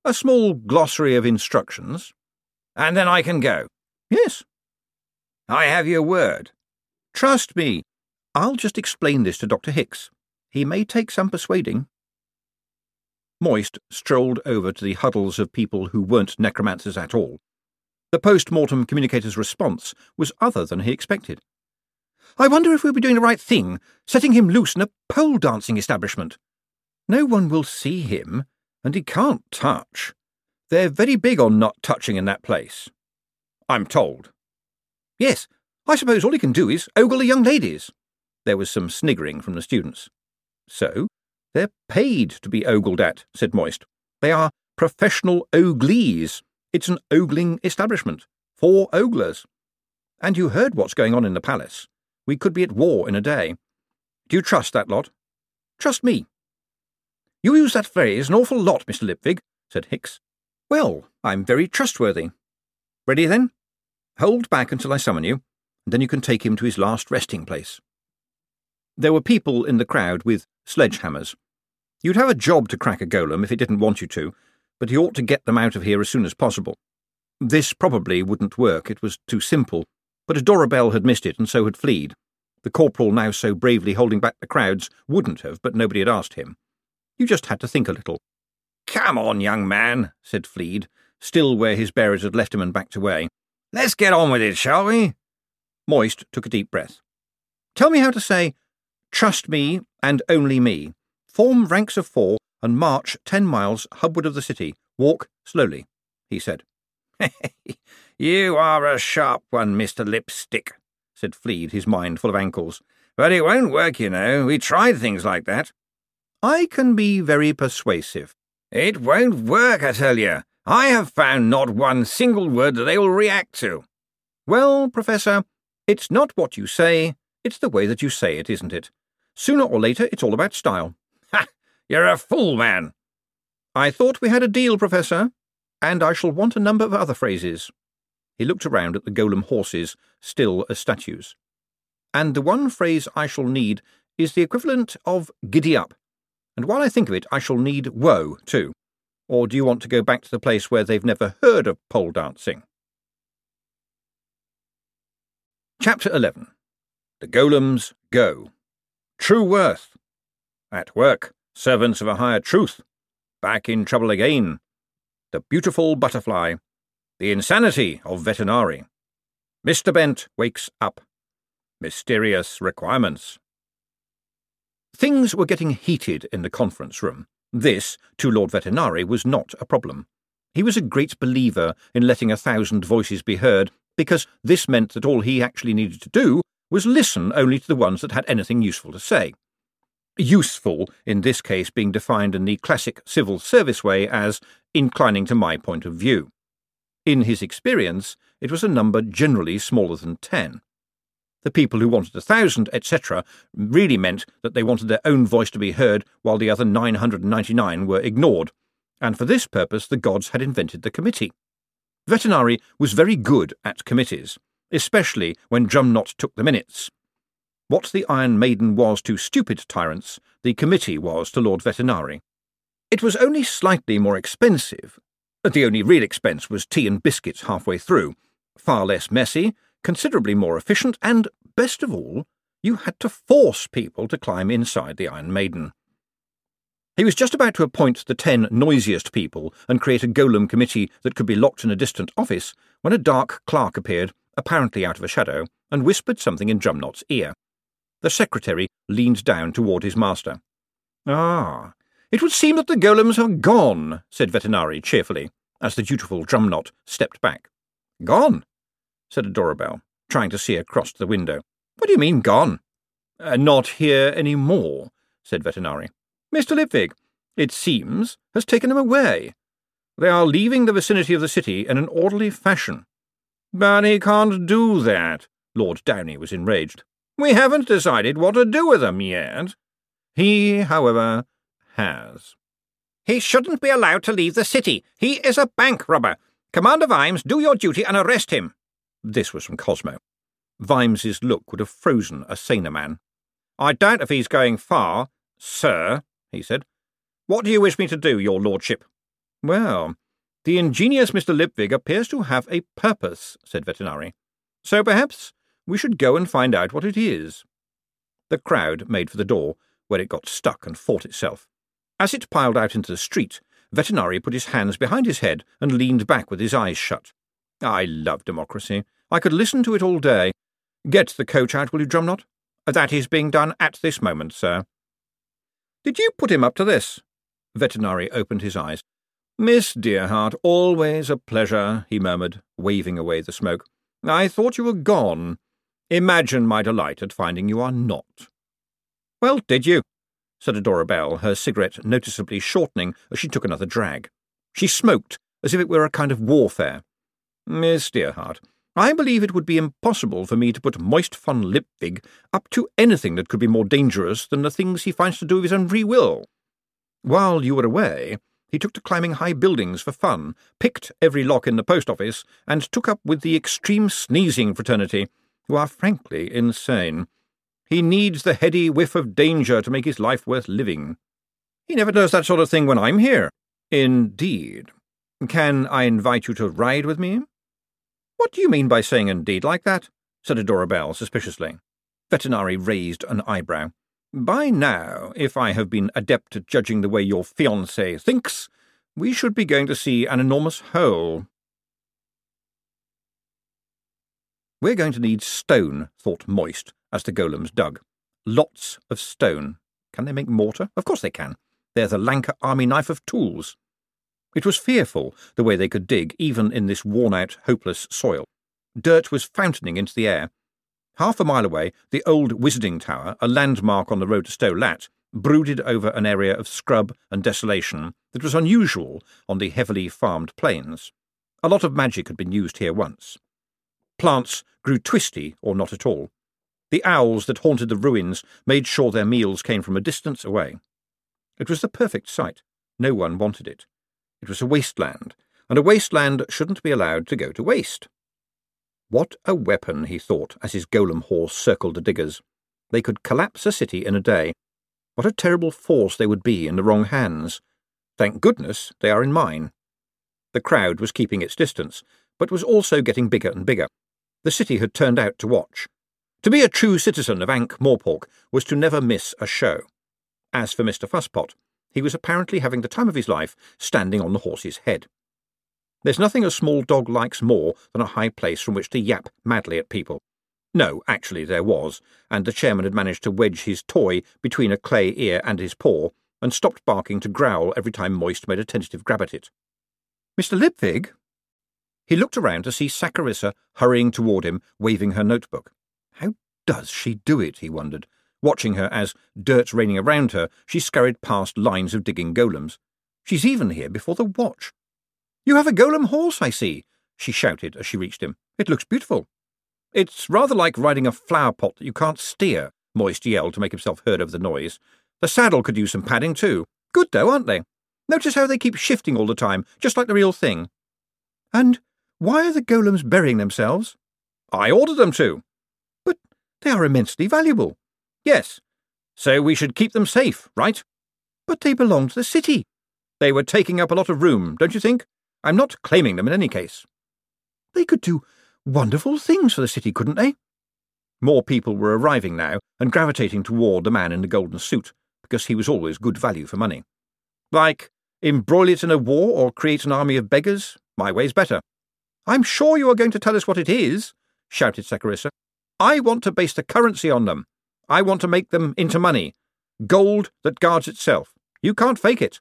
A small glossary of instructions. And then I can go? Yes. I have your word. Trust me. I'll just explain this to Dr. Hicks. He may take some persuading. Moist strolled over to the huddles of people who weren't necromancers at all. The post mortem communicator's response was other than he expected. I wonder if we'll be doing the right thing, setting him loose in a pole dancing establishment. No one will see him, and he can't touch. They're very big on not touching in that place. I'm told. Yes, I suppose all he can do is ogle the young ladies. There was some sniggering from the students. So, they're paid to be ogled at, said Moist. They are professional oglees. It's an ogling establishment. For oglers. And you heard what's going on in the palace. We could be at war in a day. Do you trust that lot? Trust me. You use that phrase an awful lot, Mr. Lipwig, said Hicks. Well, I'm very trustworthy. Ready then? Hold back until I summon you, and then you can take him to his last resting place. There were people in the crowd with sledgehammers, You'd have a job to crack a golem if it didn't want you to, but he ought to get them out of here as soon as possible. This probably wouldn't work, it was too simple, but Adora Belle had missed it and so had Flead. The corporal, now so bravely holding back the crowds, wouldn't have, but nobody had asked him. You just had to think a little. Come on, young man, said Flead, still where his bearers had left him and backed away. Let's get on with it, shall we? Moist took a deep breath. Tell me how to say, Trust me and only me. Form ranks of four and march ten miles hubward of the city. Walk slowly, he said. you are a sharp one, Mr. Lipstick, said Flead, his mind full of ankles. But it won't work, you know. We tried things like that. I can be very persuasive. It won't work, I tell you. I have found not one single word that they will react to. Well, Professor, it's not what you say, it's the way that you say it, isn't it? Sooner or later, it's all about style. Ha! You're a fool, man. I thought we had a deal, Professor, and I shall want a number of other phrases. He looked around at the golem horses, still as statues. And the one phrase I shall need is the equivalent of giddy up. And while I think of it, I shall need woe, too. Or do you want to go back to the place where they've never heard of pole dancing? Chapter 11 The Golems Go. True Worth. At work, servants of a higher truth. Back in trouble again. The Beautiful Butterfly. The Insanity of Vetinari. Mr. Bent wakes up. Mysterious Requirements. Things were getting heated in the conference room. This, to Lord Vetinari, was not a problem. He was a great believer in letting a thousand voices be heard, because this meant that all he actually needed to do was listen only to the ones that had anything useful to say. Useful, in this case, being defined in the classic civil service way as inclining to my point of view. In his experience, it was a number generally smaller than ten. The people who wanted a thousand, etc., really meant that they wanted their own voice to be heard while the other 999 were ignored, and for this purpose the gods had invented the committee. Vetinari was very good at committees, especially when Drumknot took the minutes. What the Iron Maiden was to stupid tyrants, the committee was to Lord Vetinari. It was only slightly more expensive. The only real expense was tea and biscuits halfway through, far less messy, considerably more efficient, and, best of all, you had to force people to climb inside the Iron Maiden. He was just about to appoint the ten noisiest people and create a golem committee that could be locked in a distant office when a dark clerk appeared, apparently out of a shadow, and whispered something in Drumknot's ear. The secretary leaned down toward his master. Ah, it would seem that the golems have gone, said Vetinari cheerfully, as the dutiful Drumknot stepped back. Gone? Said a Adora Belle, trying to see across the window. What do you mean, gone? Uh, not here any more, said Vetinari. Mr. Lipwig, it seems, has taken them away. They are leaving the vicinity of the city in an orderly fashion. But he can't do that, Lord Downey was enraged. We haven't decided what to do with them yet. He, however, has. He shouldn't be allowed to leave the city. He is a bank robber. Commander Vimes, do your duty and arrest him. This was from Cosmo. Vimes's look would have frozen a saner man. I doubt if he's going far, sir, he said. What do you wish me to do, your lordship? Well, the ingenious Mr. Lipwig appears to have a purpose, said Vetinari. So perhaps we should go and find out what it is. The crowd made for the door, where it got stuck and fought itself. As it piled out into the street, Vetinari put his hands behind his head and leaned back with his eyes shut. I love democracy. I could listen to it all day. Get the coach out, will you, Drumknot? That is being done at this moment, sir. Did you put him up to this? Vetinari opened his eyes. Miss Dearheart, always a pleasure, he murmured, waving away the smoke. I thought you were gone. Imagine my delight at finding you are not. Well, did you? said Adora Belle, her cigarette noticeably shortening as she took another drag. She smoked as if it were a kind of warfare. Miss Dearheart, I believe it would be impossible for me to put Moist von Lipwig up to anything that could be more dangerous than the things he finds to do of his own free will. While you were away, he took to climbing high buildings for fun, picked every lock in the post office, and took up with the extreme sneezing fraternity, who are frankly insane. He needs the heady whiff of danger to make his life worth living. He never does that sort of thing when I'm here. Indeed. Can I invite you to ride with me? What do you mean by saying indeed like that? said Adora Belle suspiciously. Vetinari raised an eyebrow. By now, if I have been adept at judging the way your fiancée thinks, we should be going to see an enormous hole. We're going to need stone, thought Moist, as the golems dug. Lots of stone. Can they make mortar? Of course they can. They're the Lancre army knife of tools. It was fearful the way they could dig, even in this worn out, hopeless soil. Dirt was fountaining into the air. Half a mile away, the old Wizarding Tower, a landmark on the road to Sto Lat, brooded over an area of scrub and desolation that was unusual on the heavily farmed plains. A lot of magic had been used here once. Plants grew twisty or not at all. The owls that haunted the ruins made sure their meals came from a distance away. It was the perfect site. No one wanted it. It was a wasteland, and a wasteland shouldn't be allowed to go to waste. What a weapon, he thought, as his golem horse circled the diggers. They could collapse a city in a day. What a terrible force they would be in the wrong hands. Thank goodness they are in mine. The crowd was keeping its distance, but was also getting bigger and bigger. The city had turned out to watch. To be a true citizen of Ankh Morpork was to never miss a show. As for Mr. Fusspot, he was apparently having the time of his life standing on the horse's head. There's nothing a small dog likes more than a high place from which to yap madly at people. No, actually there was, and the chairman had managed to wedge his toy between a clay ear and his paw, and stopped barking to growl every time Moist made a tentative grab at it. Mr. Lipwig? He looked around to see Sacharissa hurrying toward him, waving her notebook. How does she do it, he wondered, watching her as, dirt raining around her, she scurried past lines of digging golems. She's even here before the watch. You have a golem horse, I see, she shouted as she reached him. It looks beautiful. It's rather like riding a flower pot that you can't steer, Moist yelled to make himself heard over the noise. The saddle could use some padding, too. Good, though, aren't they? Notice how they keep shifting all the time, just like the real thing. And why are the golems burying themselves? I ordered them to. But they are immensely valuable. Yes. So we should keep them safe, right? But they belong to the city. They were taking up a lot of room, don't you think? I'm not claiming them in any case. They could do wonderful things for the city, couldn't they? More people were arriving now and gravitating toward the man in the golden suit, because he was always good value for money. Like, embroil it in a war or create an army of beggars? My way's better. I'm sure you are going to tell us what it is, shouted Sacharissa. I want to base the currency on them. I want to make them into money. Gold that guards itself. You can't fake it.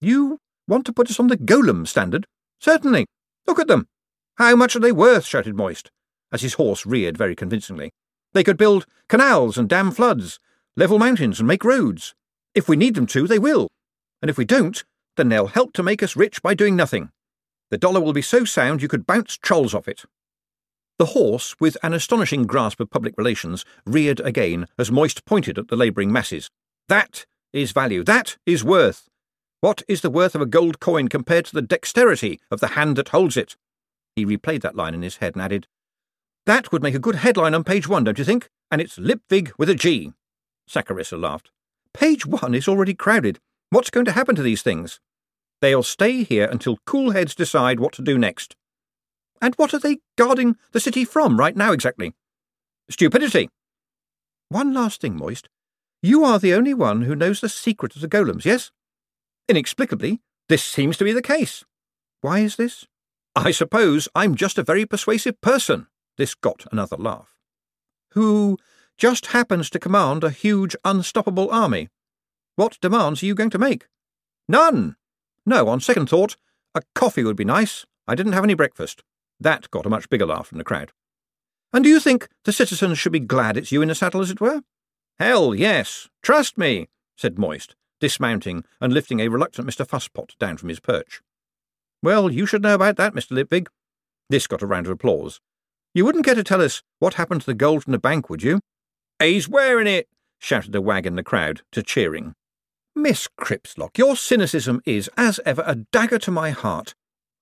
You want to put us on the golem standard? Certainly. Look at them. How much are they worth? shouted Moist, as his horse reared very convincingly. They could build canals and dam floods, level mountains and make roads. If we need them to, they will. And if we don't, then they'll help to make us rich by doing nothing. The dollar will be so sound you could bounce trolls off it. The horse, with an astonishing grasp of public relations, reared again as Moist pointed at the labouring masses. That is value. That is worth. What is the worth of a gold coin compared to the dexterity of the hand that holds it? He replayed that line in his head and added, That would make a good headline on page one, don't you think? And it's Lipwig with a G. Sacharissa laughed. Page one is already crowded. What's going to happen to these things? They'll stay here until cool heads decide what to do next. And what are they guarding the city from right now exactly? Stupidity. One last thing, Moist. You are the only one who knows the secret of the golems, yes? Inexplicably, this seems to be the case. Why is this? I suppose I'm just a very persuasive person. This got another laugh. Who just happens to command a huge, unstoppable army. What demands are you going to make? None. No, on second thought, a coffee would be nice. I didn't have any breakfast. That got a much bigger laugh from the crowd. And do you think the citizens should be glad it's you in the saddle, as it were? Hell, yes. Trust me, said Moist, dismounting and lifting a reluctant Mr. Fusspot down from his perch. Well, you should know about that, Mr. Lipwig. This got a round of applause. You wouldn't care to tell us what happened to the gold in the bank, would you? He's wearing it, shouted a wag in the crowd, to cheering. Miss Cripslock, your cynicism is, as ever, a dagger to my heart.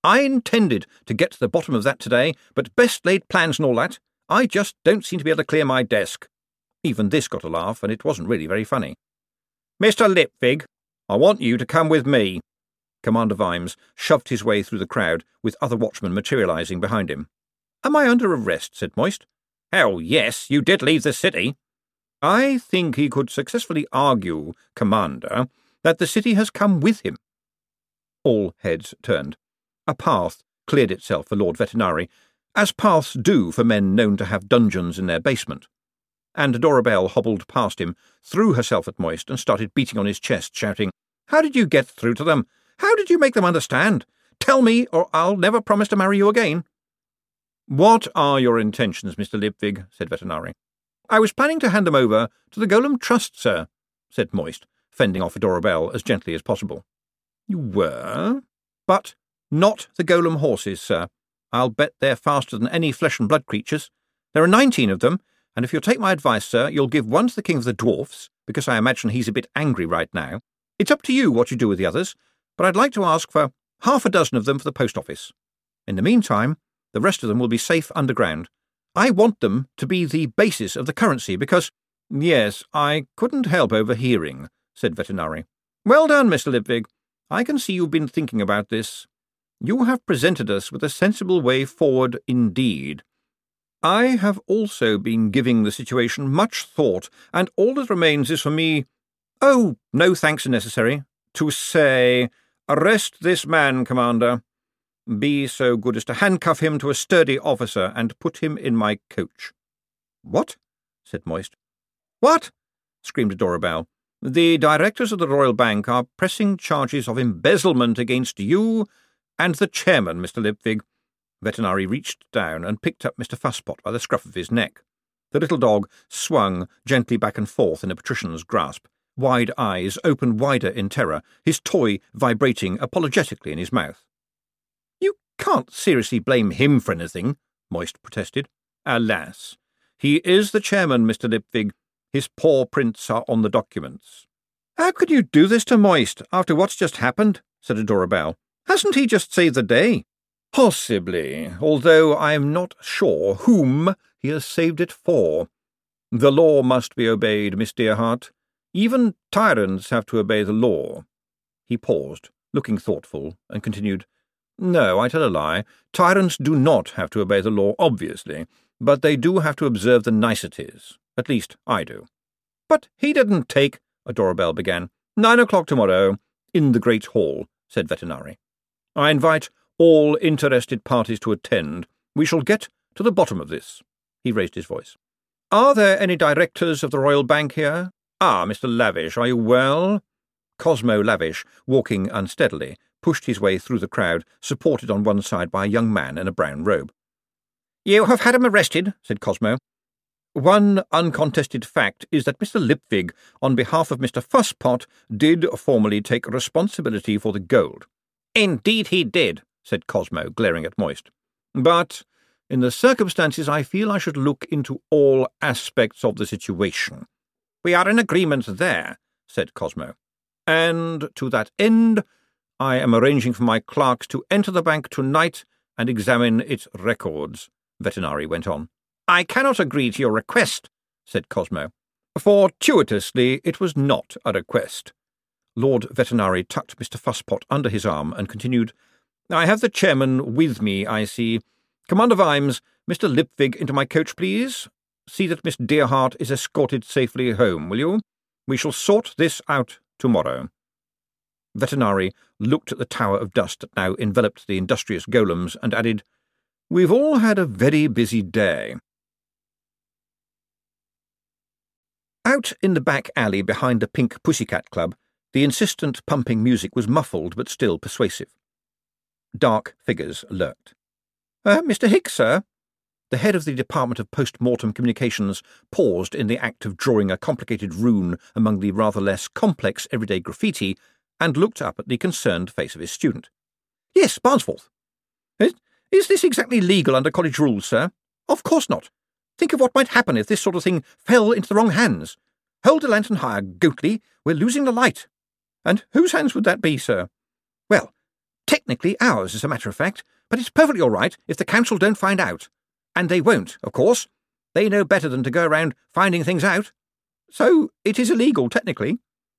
I intended to get to the bottom of that today, but best laid plans and all that, I just don't seem to be able to clear my desk. Even this got a laugh, and it wasn't really very funny. Mr. Lipwig, I want you to come with me. Commander Vimes shoved his way through the crowd, with other watchmen materializing behind him. Am I under arrest? said Moist. Hell, yes, you did leave the city. I think he could successfully argue, Commander, that the city has come with him. All heads turned. A path cleared itself for Lord Vetinari, as paths do for men known to have dungeons in their basement. and Dora Bell hobbled past him, threw herself at Moist, and started beating on his chest, shouting, How did you get through to them? How did you make them understand? Tell me, or I'll never promise to marry you again. What are your intentions, Mr. Lipwig? said Vetinari. I was planning to hand them over to the Golem Trust, sir, said Moist, fending off Dora Bell as gently as possible. You were? But not the Golem horses, sir. I'll bet they're faster than any flesh and blood creatures. There are nineteen of them, and if you'll take my advice, sir, you'll give one to the King of the Dwarfs, because I imagine he's a bit angry right now. It's up to you what you do with the others, but I'd like to ask for half a dozen of them for the post office. In the meantime, the rest of them will be safe underground. I want them to be the basis of the currency because. Yes, I couldn't help overhearing, said Vetinari. Well done, Mr. Lipwig. I can see you've been thinking about this. You have presented us with a sensible way forward indeed. I have also been giving the situation much thought, and all that remains is for me. Oh, no thanks are necessary. To say, Arrest this man, Commander. Be so good as to handcuff him to a sturdy officer and put him in my coach. What? said Moist. What? screamed Dora Bell. The directors of the Royal Bank are pressing charges of embezzlement against you and the chairman, Mr. Lipwig. Vetinari reached down and picked up Mr. Fusspot by the scruff of his neck. The little dog swung gently back and forth in a patrician's grasp, wide eyes opened wider in terror, his toy vibrating apologetically in his mouth. You can't seriously blame him for anything, Moist protested. Alas, he is the chairman, Mr. Lipwig. His paw prints are on the documents. How could you do this to Moist after what's just happened? said Adora Belle. Hasn't he just saved the day? Possibly, although I am not sure whom he has saved it for. The law must be obeyed, Miss Dearheart. Even tyrants have to obey the law. He paused, looking thoughtful, and continued, No, I tell a lie. Tyrants do not have to obey the law, obviously, but they do have to observe the niceties. At least, I do. But he didn't take, Adora Belle began. Nine o'clock tomorrow, in the Great Hall, said Vetinari. I invite all interested parties to attend. We shall get to the bottom of this. He raised his voice. Are there any directors of the Royal Bank here? Ah, Mr. Lavish, are you well? Cosmo Lavish, walking unsteadily, pushed his way through the crowd, supported on one side by a young man in a brown robe. You have had him arrested, said Cosmo. One uncontested fact is that Mr. Lipwig, on behalf of Mr. Fusspot, did formally take responsibility for the gold. Indeed he did, said Cosmo, glaring at Moist. But in the circumstances, I feel I should look into all aspects of the situation. We are in agreement there, said Cosmo. And to that end, I am arranging for my clerks to enter the bank tonight and examine its records, Vetinari went on. I cannot agree to your request, said Cosmo. Fortuitously, it was not a request. Lord Vetinari tucked Mr. Fusspot under his arm and continued, I have the chairman with me, I see. Commander Vimes, Mr. Lipwig into my coach, please. See that Miss Dearheart is escorted safely home, will you? We shall sort this out tomorrow. Vetinari looked at the tower of dust that now enveloped the industrious golems and added, We've all had a very busy day. Out in the back alley behind the Pink Pussycat Club, the insistent pumping music was muffled but still persuasive. Dark figures lurked. Uh, Mr. Hicks, sir? The head of the Department of Post-Mortem Communications paused in the act of drawing a complicated rune among the rather less complex everyday graffiti and looked up at the concerned face of his student. Yes, Barnsforth. Is, is this exactly legal under college rules, sir? Of course not. Think of what might happen if this sort of thing fell into the wrong hands. Hold the lantern higher, Goatley. We're losing the light. And whose hands would that be, sir? Well, Technically ours, as a matter of fact, but it's perfectly all right if the council don't find out. And they won't, of course. They know better than to go around finding things out. So it is illegal, technically.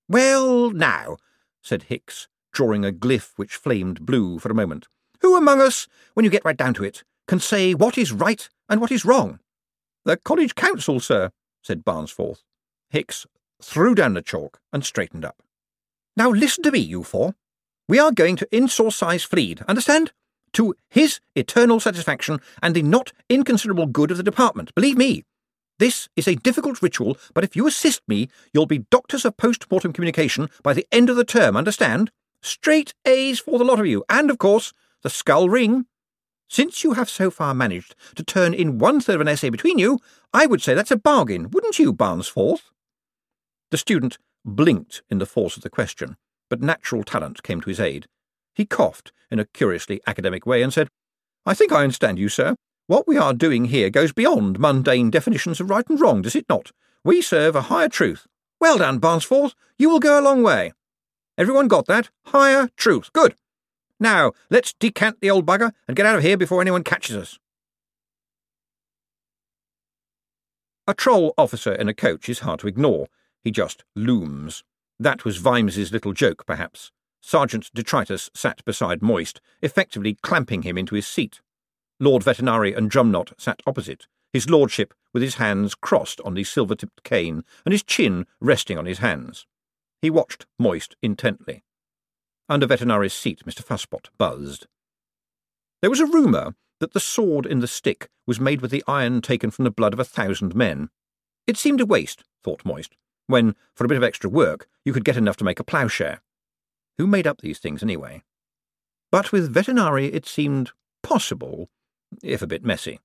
Well, now, said Hicks, drawing a glyph which flamed blue for a moment. Who among us, when you get right down to it, can say what is right and what is wrong? The college council, sir, said Barnesforth. Hicks threw down the chalk and straightened up. Now listen to me, you four. We are going to insourcise Flead, understand? To his eternal satisfaction and the not inconsiderable good of the department, believe me. This is a difficult ritual, but if you assist me, you'll be doctors of post-mortem communication by the end of the term, understand? Straight A's for the lot of you, and, of course, the skull ring. Since you have so far managed to turn in one third of an essay between you, I would say that's a bargain, wouldn't you, Barnesforth? The student blinked in the force of the question, but natural talent came to his aid. He coughed in a curiously academic way and said, I think I understand you, sir. What we are doing here goes beyond mundane definitions of right and wrong, does it not? We serve a higher truth. Well done, Barnesforth. You will go a long way. Everyone got that? Higher truth. Good. Now, let's decant the old bugger and get out of here before anyone catches us. A troll officer in a coach is hard to ignore. He just looms. That was Vimes's little joke, perhaps. Sergeant Detritus sat beside Moist, effectively clamping him into his seat. Lord Vetinari and Drumknot sat opposite, his lordship with his hands crossed on the silver-tipped cane and his chin resting on his hands. He watched Moist intently. Under Vetinari's seat, Mr. Fusspot buzzed. There was a rumour that the sword in the stick was made with the iron taken from the blood of a thousand men. It seemed a waste, thought Moist, when, for a bit of extra work, you could get enough to make a ploughshare. Who made up these things, anyway? But with Vetinari it seemed possible if a bit messy.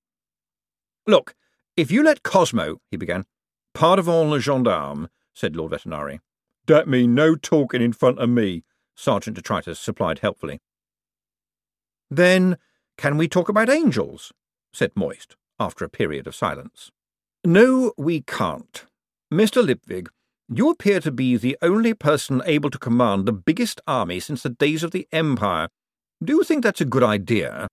Look, if you let Cosmo, he began. Pardon le gendarme, said Lord Vetinari. That mean no talking in front of me, Sergeant Detritus supplied helpfully. Then can we talk about angels? said Moist, after a period of silence. No, we can't. Mr. Lipwig, you appear to be the only person able to command the biggest army since the days of the Empire. Do you think that's a good idea?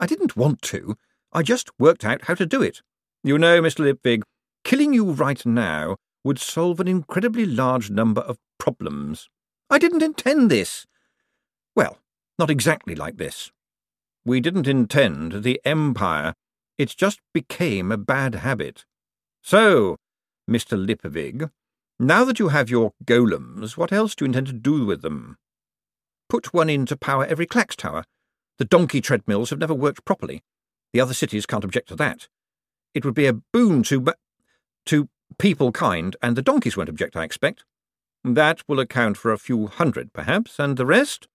I didn't want to. I just worked out how to do it. You know, Mr. Lipwig, killing you right now would solve an incredibly large number of problems. I didn't intend this. Well, not exactly like this. We didn't intend the Empire. It just became a bad habit. So, Mr. Lipwig, now that you have your golems, what else do you intend to do with them? Put one in to power every Clacks tower. The donkey treadmills have never worked properly. The other cities can't object to that. It would be a boon to to people kind, and the donkeys won't object, I expect. That will account for a few hundred, perhaps, and the rest?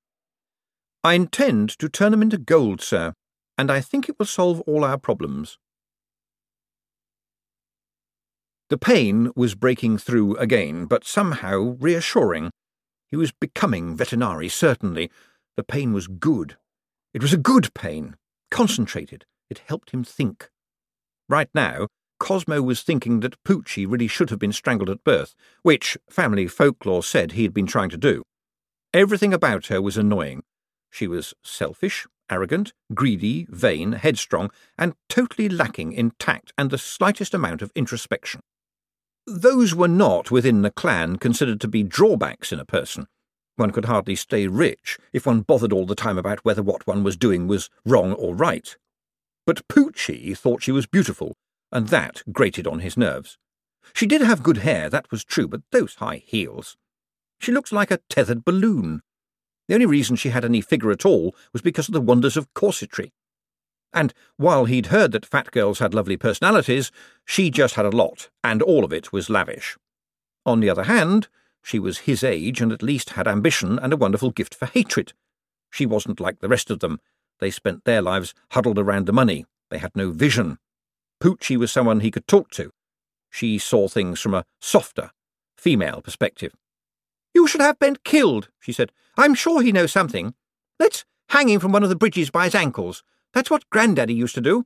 I intend to turn them into gold, sir, and I think it will solve all our problems. The pain was breaking through again, but somehow reassuring. He was becoming Vetinari, certainly. The pain was good, it was a good pain, concentrated. It helped him think. Right now, Cosmo was thinking that Pucci really should have been strangled at birth, which family folklore said he had been trying to do. Everything about her was annoying. She was selfish, arrogant, greedy, vain, headstrong, and totally lacking in tact and the slightest amount of introspection. Those were not, within the clan, considered to be drawbacks in a person. One could hardly stay rich if one bothered all the time about whether what one was doing was wrong or right. But Pucci thought she was beautiful, and that grated on his nerves. She did have good hair, that was true, but those high heels. She looked like a tethered balloon. The only reason she had any figure at all was because of the wonders of corsetry. And while he'd heard that fat girls had lovely personalities, she just had a lot, and all of it was lavish. On the other hand, she was his age and at least had ambition and a wonderful gift for hatred. She wasn't like the rest of them. They spent their lives huddled around the money. They had no vision. Pucci was someone he could talk to. She saw things from a softer, female perspective. You should have Ben killed, she said. I'm sure he knows something. Let's hang him from one of the bridges by his ankles. That's what Grandaddy used to do.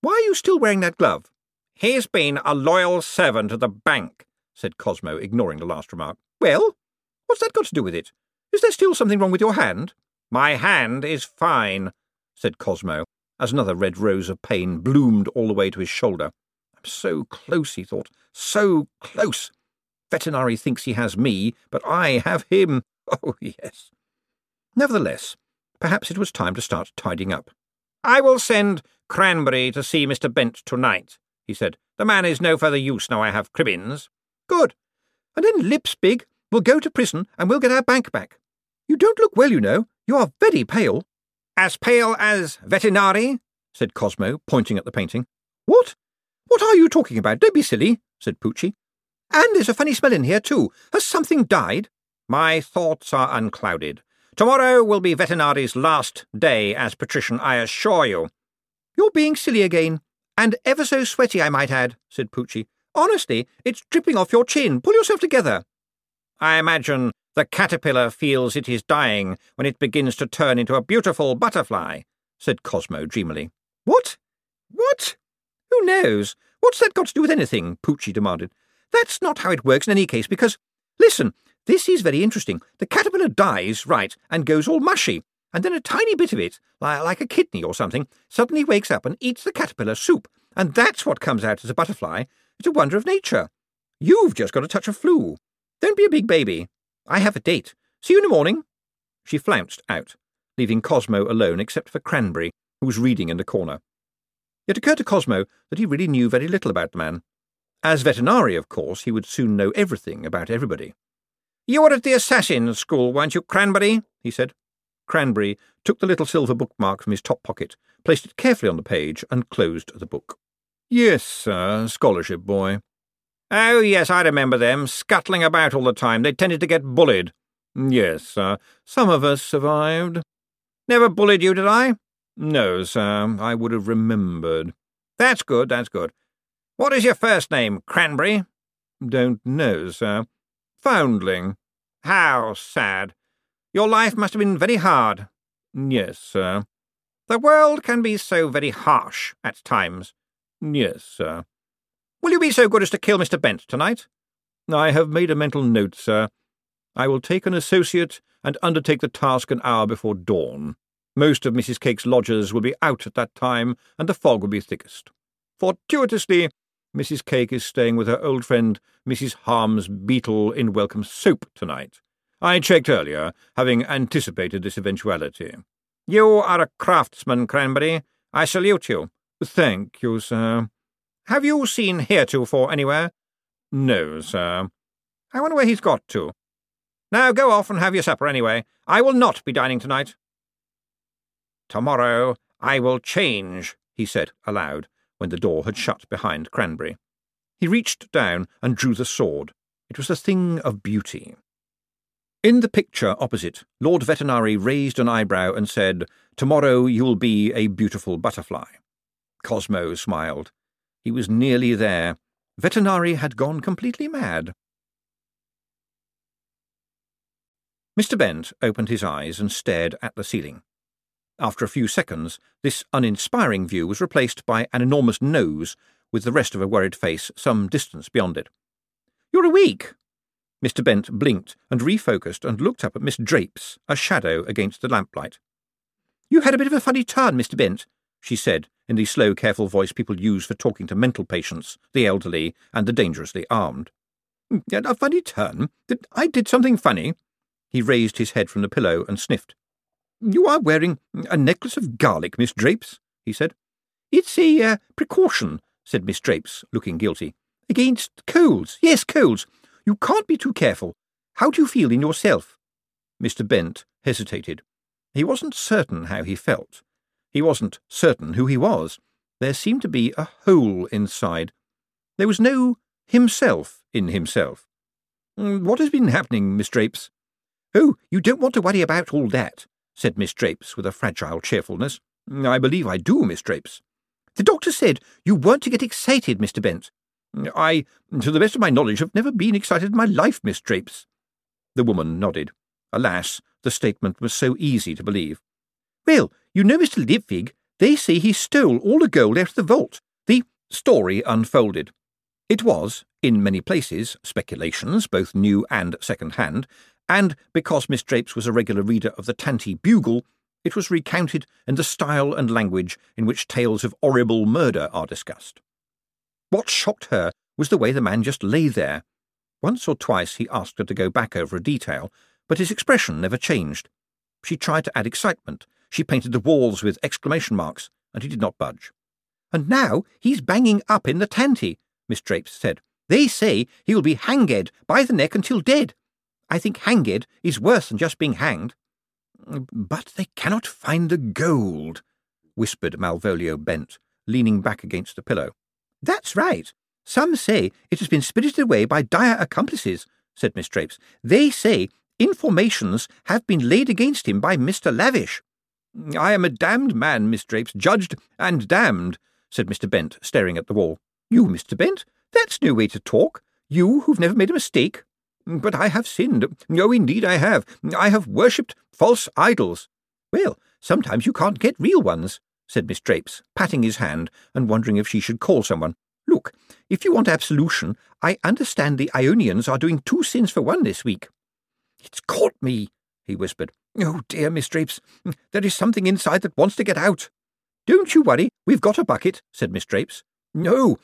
Why are you still wearing that glove? He's been a loyal servant of the bank, said Cosmo, ignoring the last remark. Well, what's that got to do with it? Is there still something wrong with your hand? My hand is fine, said Cosmo, as another red rose of pain bloomed all the way to his shoulder. I'm so close, he thought. So close. Vetinari thinks he has me, but I have him. Oh, yes. Nevertheless, perhaps it was time to start tidying up. I will send Cranberry to see Mr. Bent tonight, he said. The man is no further use now I have Cribbins. Good. And then Lipsbig will go to prison and we'll get our bank back. You don't look well, you know. You are very pale. As pale as Vetinari, said Cosmo, pointing at the painting. What? What are you talking about? Don't be silly, said Pucci. And there's a funny smell in here, too. Has something died? My thoughts are unclouded. Tomorrow will be Vetinari's last day as patrician, I assure you. You're being silly again. And ever so sweaty, I might add, said Pucci. Honestly, it's dripping off your chin. Pull yourself together. I imagine the caterpillar feels it is dying when it begins to turn into a beautiful butterfly, said Cosmo dreamily. What? What? Who knows? What's that got to do with anything? Pucci demanded. That's not how it works in any case, because, listen, this is very interesting. The caterpillar dies, right, and goes all mushy, and then a tiny bit of it, like a kidney or something, suddenly wakes up and eats the caterpillar soup, and that's what comes out as a butterfly. It's a wonder of nature. You've just got a touch of flu. Don't be a big baby. I have a date. See you in the morning. She flounced out, leaving Cosmo alone except for Cranberry, who was reading in the corner. It occurred to Cosmo that he really knew very little about the man. As Vetinari, of course, he would soon know everything about everybody. You were at the assassin's school, weren't you, Cranberry? he said. Cranberry took the little silver bookmark from his top pocket, placed it carefully on the page, and closed the book. Yes, sir, scholarship boy. Oh, yes, I remember them, scuttling about all the time. They tended to get bullied. Yes, sir. Some of us survived. Never bullied you, did I? No, sir. I would have remembered. That's good, that's good. What is your first name, Cranberry? Don't know, sir. Foundling. How sad. Your life must have been very hard. Yes, sir. The world can be so very harsh at times. Yes, sir. Will you be so good as to kill Mr. Bent tonight? I have made a mental note, sir. I will take an associate and undertake the task an hour before dawn. Most of Mrs. Cake's lodgers will be out at that time, and the fog will be thickest. Fortuitously, Mrs. Cake is staying with her old friend Mrs. Harm's beetle in Welcome Soap tonight. I checked earlier, having anticipated this eventuality. You are a craftsman, Cranberry. I salute you. Thank you, sir. Have you seen heretofore anywhere? No, sir. I wonder where he's got to. Now go off and have your supper anyway. I will not be dining tonight. Tomorrow I will change, he said aloud, when the door had shut behind Cranberry. He reached down and drew the sword. It was a thing of beauty. In the picture opposite, Lord Vetinari raised an eyebrow and said, Tomorrow you'll be a beautiful butterfly. Cosmo smiled. He was nearly there. Vetinari had gone completely mad. Mr. Bent opened his eyes and stared at the ceiling. After a few seconds, this uninspiring view was replaced by an enormous nose with the rest of a worried face some distance beyond it. You're awake! Mr. Bent blinked and refocused and looked up at Miss Drapes, a shadow against the lamplight. You had a bit of a funny turn, Mr. Bent, she said, in the slow, careful voice people use for talking to mental patients, the elderly, and the dangerously armed. Mm, a funny turn? I did something funny? He raised his head from the pillow and sniffed. You are wearing a necklace of garlic, Miss Drapes, he said. It's a uh, precaution, said Miss Drapes, looking guilty. Against colds. Yes, colds. You can't be too careful. How do you feel in yourself? Mr. Bent hesitated. He wasn't certain how he felt. He wasn't certain who he was. There seemed to be a hole inside. There was no himself in himself. Mm, what has been happening, Miss Drapes? Oh, you don't want to worry about all that, said Miss Drapes with a fragile cheerfulness. I believe I do, Miss Drapes. The doctor said you weren't to get excited, Mr. Bent. I, to the best of my knowledge, have never been excited in my life, Miss Drapes. The woman nodded. Alas, the statement was so easy to believe. Well, you know, Mr. Lipwig, they say he stole all the gold out of the vault. The story unfolded. It was, in many places, speculations, both new and second-hand, and because Miss Drapes was a regular reader of the Tanty Bugle, it was recounted in the style and language in which tales of horrible murder are discussed. What shocked her was the way the man just lay there. Once or twice he asked her to go back over a detail, but his expression never changed. She tried to add excitement, she painted the walls with exclamation marks, and he did not budge. And now he's banging up in the tanty, Miss Drapes said. They say he will be hanged by the neck until dead. I think hanged is worse than just being hanged. But they cannot find the gold, whispered Mavolio Bent, leaning back against the pillow. That's right. Some say it has been spirited away by dire accomplices, said Miss Drapes. They say informations have been laid against him by Mr. Lavish. I am a damned man, Miss Drapes, judged and damned, said Mr. Bent, staring at the wall. You, Mr. Bent? That's no way to talk. You, who've never made a mistake. But I have sinned. Oh, indeed I have. I have worshipped false idols. Well, sometimes you can't get real ones, said Miss Drapes, patting his hand and wondering if she should call someone. Look, if you want absolution, I understand the Umnians are doing two sins for one this week. It's caught me, he whispered. Oh, dear, Miss Drapes, there is something inside that wants to get out. Don't you worry, we've got a bucket, said Miss Drapes. No,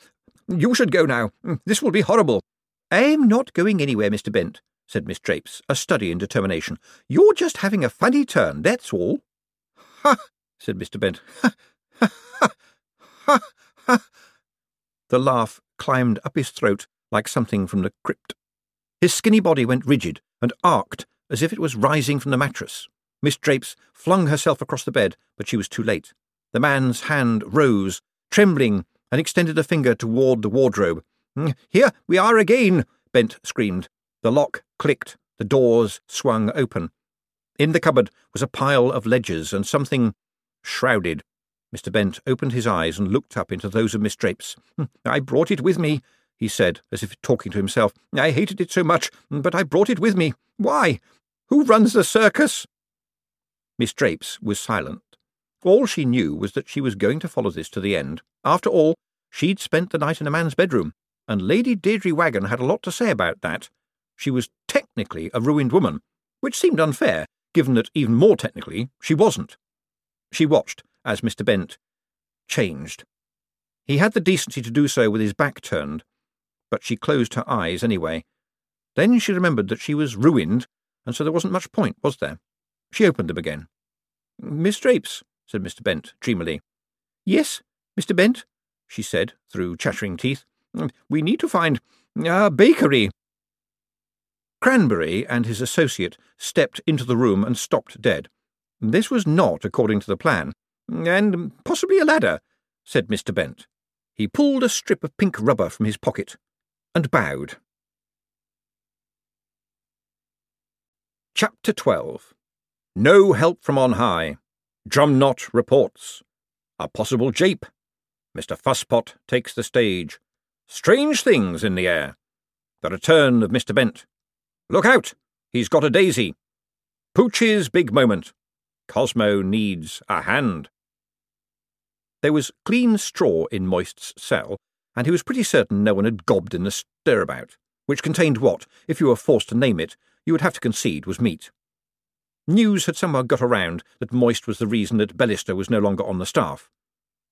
you should go now. This will be horrible. I'm not going anywhere, Mr. Bent, said Miss Drapes, a study in determination. You're just having a funny turn, that's all. Ha, said Mr. Bent. Ha, ha, ha, ha. The laugh climbed up his throat like something from the crypt. His skinny body went rigid and arced as if it was rising from the mattress. Miss Drapes flung herself across the bed, but she was too late. The man's hand rose, trembling, and extended a finger toward the wardrobe. Mm, here we are again, Bent screamed. The lock clicked, the doors swung open. In the cupboard was a pile of ledgers and something shrouded. Mr. Bent opened his eyes and looked up into those of Miss Drapes. Hmm, I brought it with me, he said, as if talking to himself. I hated it so much, but I brought it with me. Why? Who runs the circus? Miss Drapes was silent. All she knew was that she was going to follow this to the end. After all, she'd spent the night in a man's bedroom, and Lady Deirdre Waggon had a lot to say about that. She was technically a ruined woman, which seemed unfair, given that even more technically she wasn't. She watched as Mr. Bent changed. He had the decency to do so with his back turned, but she closed her eyes anyway. Then she remembered that she was ruined, and so there wasn't much point, was there? She opened them again. Miss Drapes, said Mr. Bent dreamily. Yes, Mr. Bent, she said through chattering teeth. We need to find a bakery. Cranberry and his associate stepped into the room and stopped dead. This was not according to the plan. And possibly a ladder, said Mr. Bent. He pulled a strip of pink rubber from his pocket and bowed. Chapter 12 No help from on high. Drumknot reports. A possible jape. Mr. Fusspot takes the stage. Strange things in the air. The return of Mr. Bent. Look out! He's got a daisy. Pucci's big moment. Cosmo needs a hand. There was clean straw in Moist's cell, and he was pretty certain no one had gobbed in the stirabout, which contained what, if you were forced to name it, you would have to concede was meat. News had somehow got around that Moist was the reason that Bellister was no longer on the staff.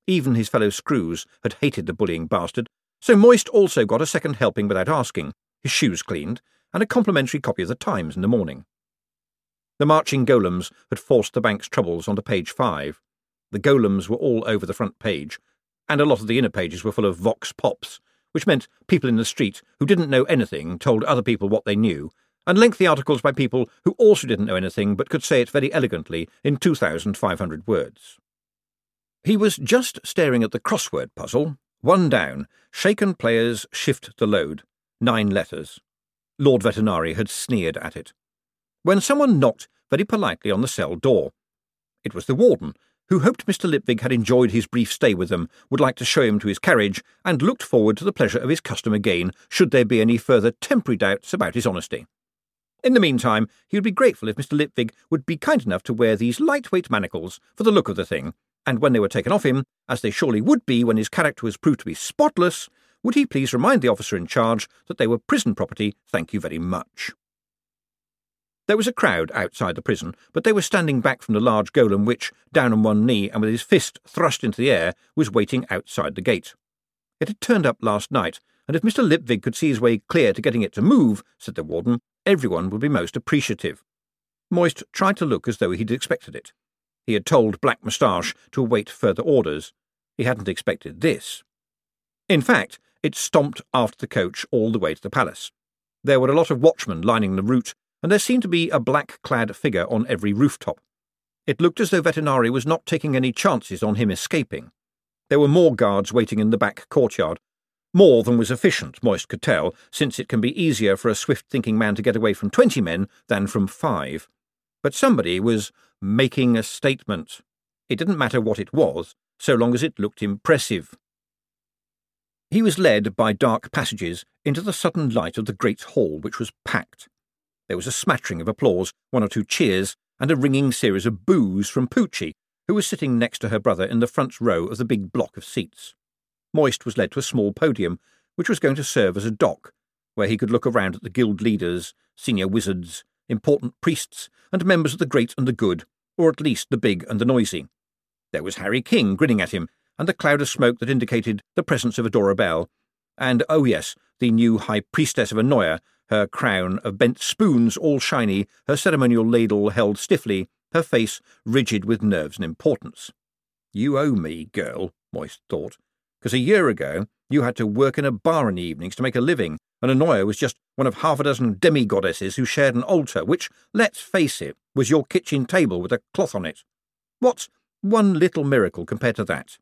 Even his fellow screws had hated the bullying bastard, so Moist also got a second helping without asking, his shoes cleaned, and a complimentary copy of the Times in the morning. The marching golems had forced the bank's troubles onto page five, the golems were all over the front page, and a lot of the inner pages were full of vox pops, which meant people in the street who didn't know anything told other people what they knew, and lengthy articles by people who also didn't know anything but could say it very elegantly in 2,500 words. He was just staring at the crossword puzzle, one down, shaken players shift the load, nine letters. Lord Vetinari had sneered at it. When someone knocked very politely on the cell door. It was the warden, who hoped Mr. Lipwig had enjoyed his brief stay with them, would like to show him to his carriage, and looked forward to the pleasure of his custom again, should there be any further temporary doubts about his honesty. In the meantime, he would be grateful if Mr. Lipwig would be kind enough to wear these lightweight manacles for the look of the thing, and when they were taken off him, as they surely would be when his character was proved to be spotless, would he please remind the officer in charge that they were prison property, thank you very much. There was a crowd outside the prison, but they were standing back from the large golem which, down on one knee and with his fist thrust into the air, was waiting outside the gate. It had turned up last night, and if Mr. Lipwig could see his way clear to getting it to move, said the warden, everyone would be most appreciative. Moist tried to look as though he'd expected it. He had told Black Moustache to await further orders. He hadn't expected this. In fact, it stomped after the coach all the way to the palace. There were a lot of watchmen lining the route, and there seemed to be a black-clad figure on every rooftop. It looked as though Vetinari was not taking any chances on him escaping. There were more guards waiting in the back courtyard, More than was efficient, Moist could tell, since it can be easier for a swift thinking man to get away from twenty men than from five. But somebody was making a statement. It didn't matter what it was, so long as it looked impressive. He was led by dark passages into the sudden light of the great hall, which was packed. There was a smattering of applause, one or two cheers, and a ringing series of boos from Pucci, who was sitting next to her brother in the front row of the big block of seats. Moist was led to a small podium, which was going to serve as a dock, where he could look around at the guild leaders, senior wizards, important priests, and members of the great and the good, or at least the big and the noisy. There was Harry King grinning at him, and the cloud of smoke that indicated the presence of Adora Belle, and, oh yes, the new High Priestess of Anoia, her crown of bent spoons all shiny, her ceremonial ladle held stiffly, her face rigid with nerves and importance. You owe me, girl, Moist thought because a year ago you had to work in a bar in the evenings to make a living, and Anoia was just one of half a dozen demi-goddesses who shared an altar, which, let's face it, was your kitchen table with a cloth on it. What's one little miracle compared to that?